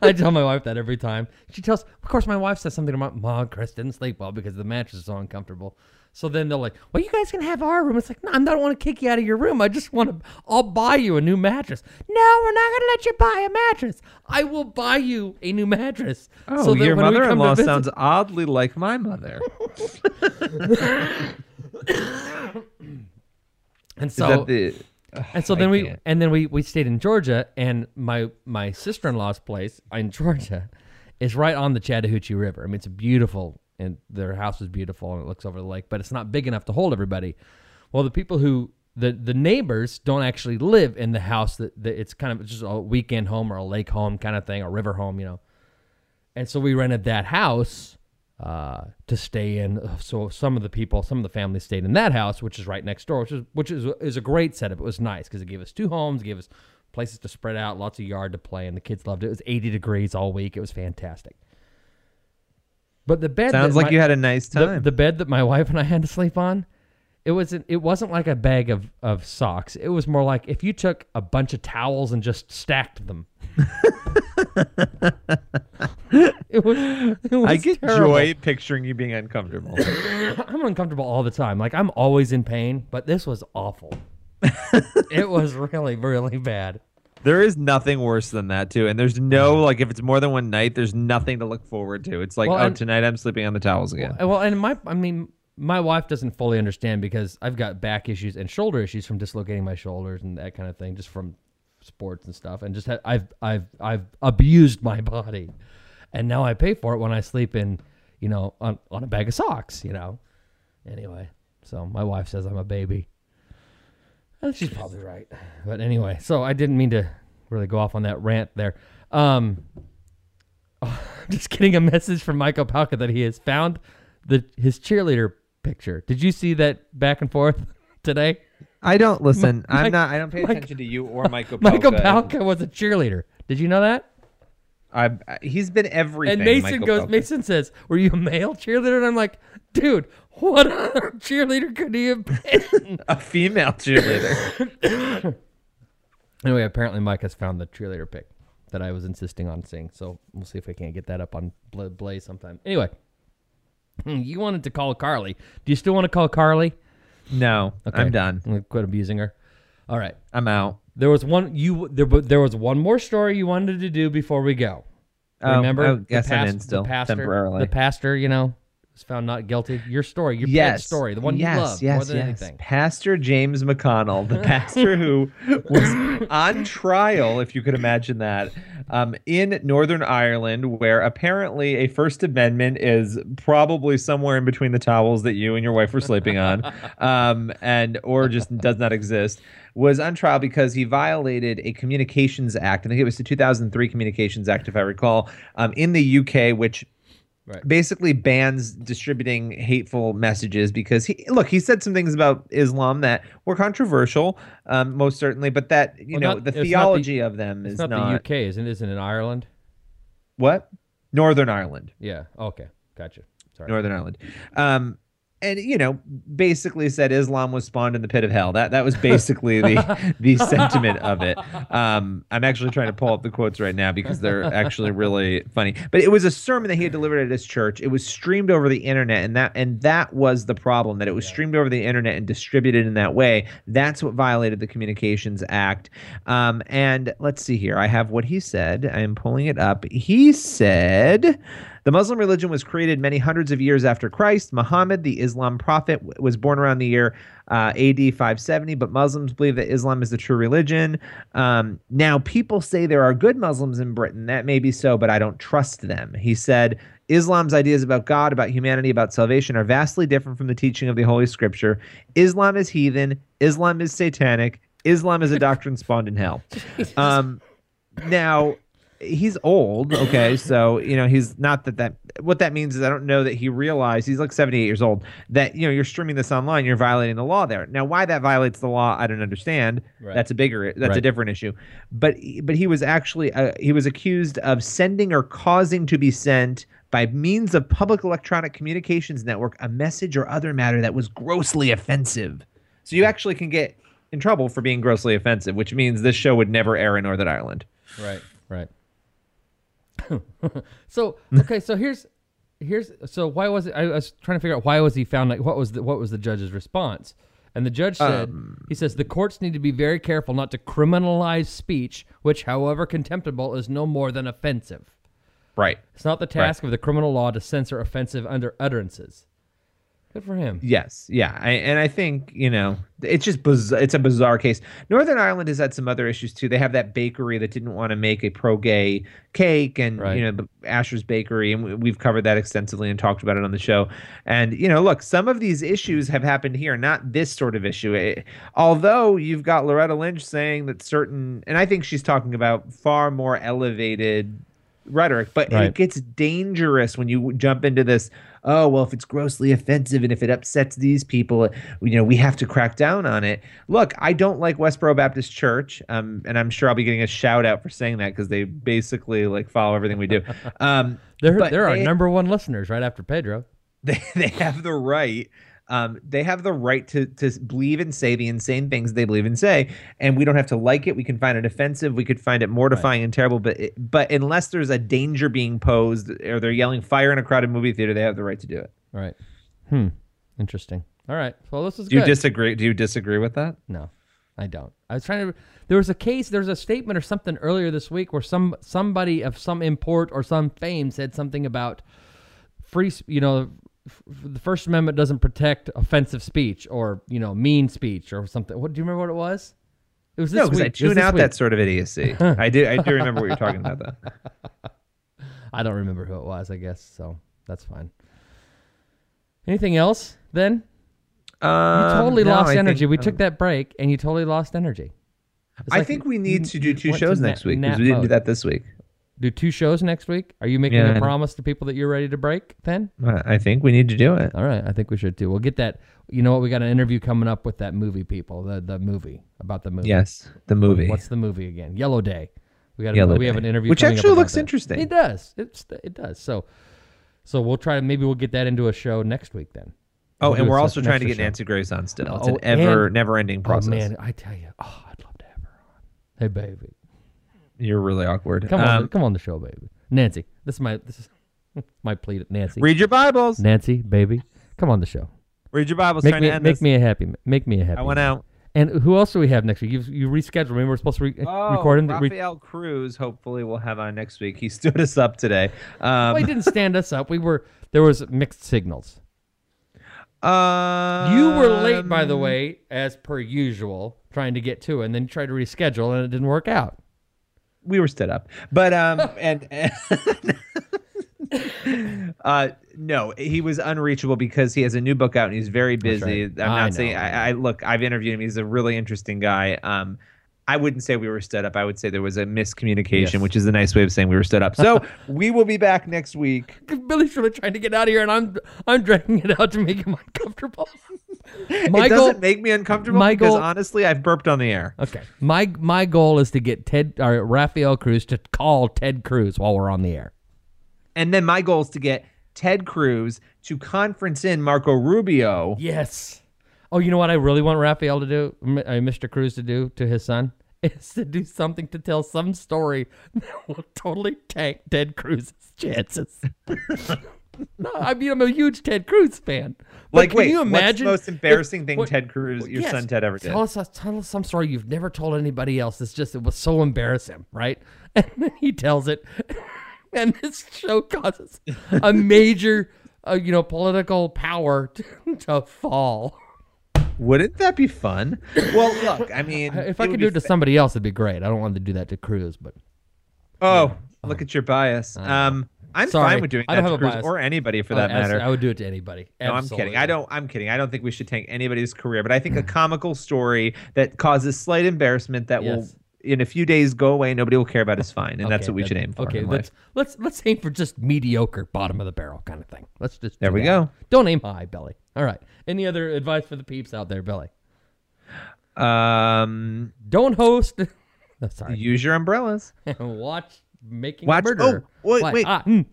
I tell my wife that every time. She tells, of course, my wife says something to my Mom, Chris didn't sleep well because the mattress is so uncomfortable. So then they're like, well, you guys can have our room. It's like, no, I don't want to kick you out of your room. I just want to, I'll buy you a new mattress. No, we're not going to let you buy a mattress. I will buy you a new mattress. oh, so your when we come to mother-in-law visit- sounds oddly like my mother. And so, the? And so then we and then we we stayed in Georgia, and my my sister in law's place in Georgia is right on the Chattahoochee River. I mean, it's beautiful, and their house is beautiful, and it looks over the lake, but it's not big enough to hold everybody. Well, the people who the the neighbors don't actually live in the house that, that it's kind of just a weekend home or a lake home kind of thing, a river home, you know. And so we rented that house uh, to stay in. So some of the people, some of the families stayed in that house, which is right next door, which is which is is a great setup. It was nice because it gave us two homes, gave us places to spread out, lots of yard to play, and the kids loved it. It was 80 degrees all week. It was fantastic. But the bed Sounds like my- you had a nice the, time. the bed that my wife and I had to sleep on, it wasn't it wasn't like a bag of, of socks. It was more like if you took a bunch of towels and just stacked them. it was, it was I get terrible. joy picturing you being uncomfortable. I'm uncomfortable all the time. Like I'm always in pain, but this was awful. it was really, really bad. There is nothing worse than that too, and there's no mm-hmm. like if it's more than one night, there's nothing to look forward to. It's like, Well, oh, and- tonight I'm sleeping on the towels again. Well, and my, I mean, my wife doesn't fully understand because I've got back issues and shoulder issues from dislocating my shoulders and that kind of thing, just from sports and stuff, and just had, I've, I've, I've abused my body, and now I pay for it when I sleep in, you know, on on a bag of socks, you know. Anyway, so my wife says I'm a baby. And she's probably right. But anyway, so I didn't mean to really go off on that rant there. Um, just getting a message from Michael Palka that he has found the his cheerleader picture. Did you see that back and forth today? I don't listen. Mike- I'm not. I don't pay Mike- attention to you or Michael. Michael Palka. Palka was a cheerleader. Did you know that? I, he's been everything. And Mason Michael goes. Mason says, "Were you a male cheerleader?" And I'm like, "Dude, what other cheerleader could he have been?" a female cheerleader. anyway, apparently Mike has found the cheerleader pic that I was insisting on seeing. So we'll see if we can't get that up on Bla- Blaze sometime. Anyway, you wanted to call Carly. Do you still want to call Carly? no, I'm done. I'm quit abusing her. All right. I'm out. There was one you there, but there was one more story you wanted to do before we go. Oh, Remember? I The guess I'm in still the pastor, temporarily. The pastor, you know, was found not guilty. Your story, your yes, story, the one yes, you love yes, more than yes. anything. Pastor James McConnell, the pastor who was on trial, if you could imagine that, um, in Northern Ireland, where apparently a First Amendment is probably somewhere in between the towels that you and your wife were sleeping on, um, and or just does not exist. Was on trial because he violated a Communications Act. I think it was the 2003 Communications Act, if I recall, um, in the UK, which Right. basically bans distributing hateful messages because he look he said some things about Islam that were controversial, um, most certainly, but that you Well, know not- the not the- theology of them is not, not, the UK, isn't it? Isn't it in Ireland? what Northern Ireland. Yeah. Okay. Gotcha. Sorry. Northern Ireland. Um, and you know, basically said Islam was spawned in the pit of hell. That that was basically the the sentiment of it. Um, I'm actually trying to pull up the quotes right now because they're actually really funny. But it was a sermon that he had delivered at his church. It was streamed over the internet, and that and that was the problem that it was streamed over the internet and distributed in that way. That's what violated the Communications Act. Um, and let's see here. I have what he said. I am pulling it up. He said. The Muslim religion was created many hundreds of years after Christ. Muhammad, the Islam prophet, was born around the year uh, AD 570, but Muslims believe that Islam is the true religion. Um, now, people say there are good Muslims in Britain. That may be so, but I don't trust them. He said, Islam's ideas about God, about humanity, about salvation are vastly different from the teaching of the Holy Scripture. Islam is heathen. Islam is satanic. Islam is a doctrine spawned in hell. Um, now, he's old okay so you know he's not that that what that means is i don't know that he realized he's like 78 years old that you know you're streaming this online you're violating the law there now why that violates the law i don't understand Right. that's a bigger that's a different issue but but he was actually uh, he was accused of sending or causing to be sent by means of public electronic communications network a message or other matter that was grossly offensive so you actually can get in trouble for being grossly offensive which means this show would never air in northern ireland Right. Right. so okay, so here's here's so why was it? I was trying to figure out why was he found like what was the what was the judge's response? And the judge said Um, he says the courts need to be very careful not to criminalize speech which, however contemptible, is no more than offensive. right It's not the task of the criminal law to censor offensive under utterances. Good for him. Yes, yeah, I, and I think you know it's just bizarre. It's a bizarre case. Northern Ireland has had some other issues too. They have that bakery that didn't want to make a pro-gay cake, and Right. you know the Asher's Bakery, and we- we've covered that extensively and talked about it on the show. And you know, look, some of these issues have happened here, not this sort of issue. Eh, although you've got Loretta Lynch saying that certain, and I think she's talking about far more elevated rhetoric, but Right. it gets dangerous when you jump into this. Oh well, if it's grossly offensive and if it upsets these people, you know we have to crack down on it. Look, I don't like Westboro Baptist Church, um, and I'm sure I'll be getting a shout out for saying that because they basically like follow everything we do. Um, They're they're our they- number one listeners right after Pedro. they, they have the right um, they have the right to to believe and say the insane things they believe and say and we don't have to like it we can find it offensive we could find it mortifying and terrible but it, but unless there's a danger being posed or they're yelling fire in a crowded movie theater they have the right to do it Right. Hmm. Interesting. All right. Well, this is do you disagree do you disagree with that No, I don't. I was trying to. There was a case. There was a statement or something earlier this week where some somebody of some import or some fame said something about free. You know, the First Amendment doesn't protect offensive speech or you know mean speech or something. What do you remember what it was? It was this no because i tune out week. that sort of idiocy i do i do remember what you're talking about though I don't remember who it was. I guess so. That's fine. Anything else? Then you um, totally no, lost I energy. think, we um, took that break, and you totally lost energy. It's i like think we need to do two shows na- next week because we didn't do that this week do two shows next week? Are you making Yeah, a promise to people that you're ready to break then? Uh, i think we need to do it All right, I think we should too. We'll get that. You know what? We got an interview coming up with that movie people. The the movie about the movie. yes the movie What's the movie again? Yellow Day. We got. Yellow we have an interview, Which actually looks interesting. It does. It's it does. So, so we'll try. Maybe we'll get that into a show next week then. Oh, We'll and we're also trying to get show. Nancy Grace on still. It's Oh, an ever and- never ending process. Oh man, I tell you, oh, I'd love to have her on. Hey baby, You're really awkward. come on, Um, come on the show, baby. Nancy, this is my this is my plea to Nancy. read your Bibles. Nancy, baby, come on the show. Read your Bibles. Make trying me to end make this. me a happy make me a happy. I went out. And who else do we have next week? You, you rescheduled. Remember, we're supposed to re- Oh, record him. Re- Rafael Cruz. Hopefully, we'll have on next week. He stood us up today. well, he Um, didn't stand us up. We were there was mixed signals. um, You were late, by the way, as per usual, trying to get to it, and then you tried to reschedule, and it didn't work out. We were stood up, but um, and. Uh no, he was unreachable because he has a new book out and he's very busy. right. I'm I not saying. I, I look. I've interviewed him. He's a really interesting guy. Um, I wouldn't say we were stood up. I would say there was a miscommunication, Yes. which is a nice way of saying we were stood up. So we will be back next week. Billy's really trying to get out of here, and I'm I'm dragging it out to make him uncomfortable. it doesn't make me uncomfortable my because honestly, I've burped on the air. okay. My my goal is to get Ted or Rafael Cruz to call Ted Cruz while we're on the air. And then my goal is to get Ted Cruz to conference in Marco Rubio. Yes. Oh, you know what I really want Rafael to do, uh, Mr. Cruz to do to his son? Is to do something to tell some story that will totally tank Ted Cruz's chances. no, I mean, I'm a huge Ted Cruz fan. Like, can wait, you what's imagine the most embarrassing if- thing what- Ted Cruz, your Yes. son Ted, ever did? Tell us, tell us some story you've never told anybody else. It's just, it was so embarrassing, right? And then he tells it, and this show causes a major, uh, you know, political power to, to fall. Wouldn't that be fun? Well, look, I mean, If I could do it to fa- somebody else, it'd be great. I don't want to do that to Cruz, but Oh, look at your bias. Um, I'm Sorry, fine with doing I that don't to have a Cruz bias. or anybody for Oh, that matter. I would do it to anybody. No, I'm kidding. I don't. I'm kidding. I don't think we should tank anybody's career, but I think a comical story that causes slight embarrassment that will, Yes. In a few days, go away. Nobody will care about is fine, and that's what we then- should aim for. Okay, let's let's let's aim for just mediocre, bottom of the barrel kind of thing. Let's just There we that. go. Don't aim high, Billy. All right. Any other advice for the peeps out there, Billy? Um, Don't host. Oh, sorry. use your umbrellas. Watch making Watch- a murderer. oh, wait, Why? wait. Ah, mm.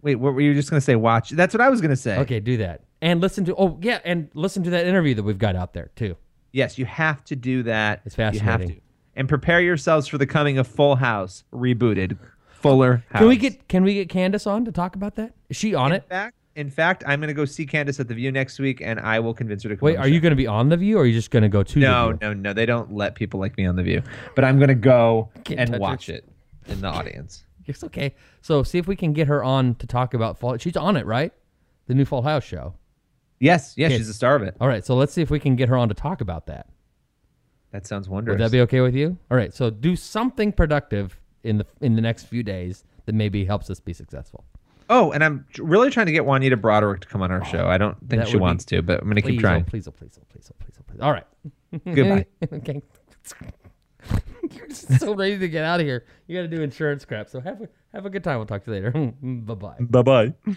Wait, what were you just gonna say? Watch. That's what I was gonna say. Okay, do that. And listen to oh yeah, and listen to that interview that we've got out there too. Yes, you have to do that. It's You have fascinating. to, and prepare yourselves for the coming of Full House rebooted. Fuller House. Can we get can we get Candace on to talk about that? Is she on In it? fact, in fact, I'm gonna go see Candace at the View next week, and I will convince her to come. Wait, are you going to be on the View, or are you just going to go to No, no, no. They don't let people like me on the View, but I'm gonna go and watch it. it in the audience. It's okay. So see if we can get her on to talk about Fall. She's on it, right? The new Full House show. Yes, yes, Okay. she's a star of it. All right, so let's see if we can get her on to talk about that. That sounds wonderful. Would that be okay with you? All right, so do something productive in the in the next few days that maybe helps us be successful. oh, and I'm really trying to get Juanita Broaddrick to come on our show. I don't think she would be- wants to, but I'm gonna keep oh, trying. Oh, please, oh, please, oh, please, oh, please, oh, please. All right. Goodbye. okay. You're just so ready to get out of here. You got to do insurance crap. So have a have a good time. We'll talk to you later. bye bye. Bye bye.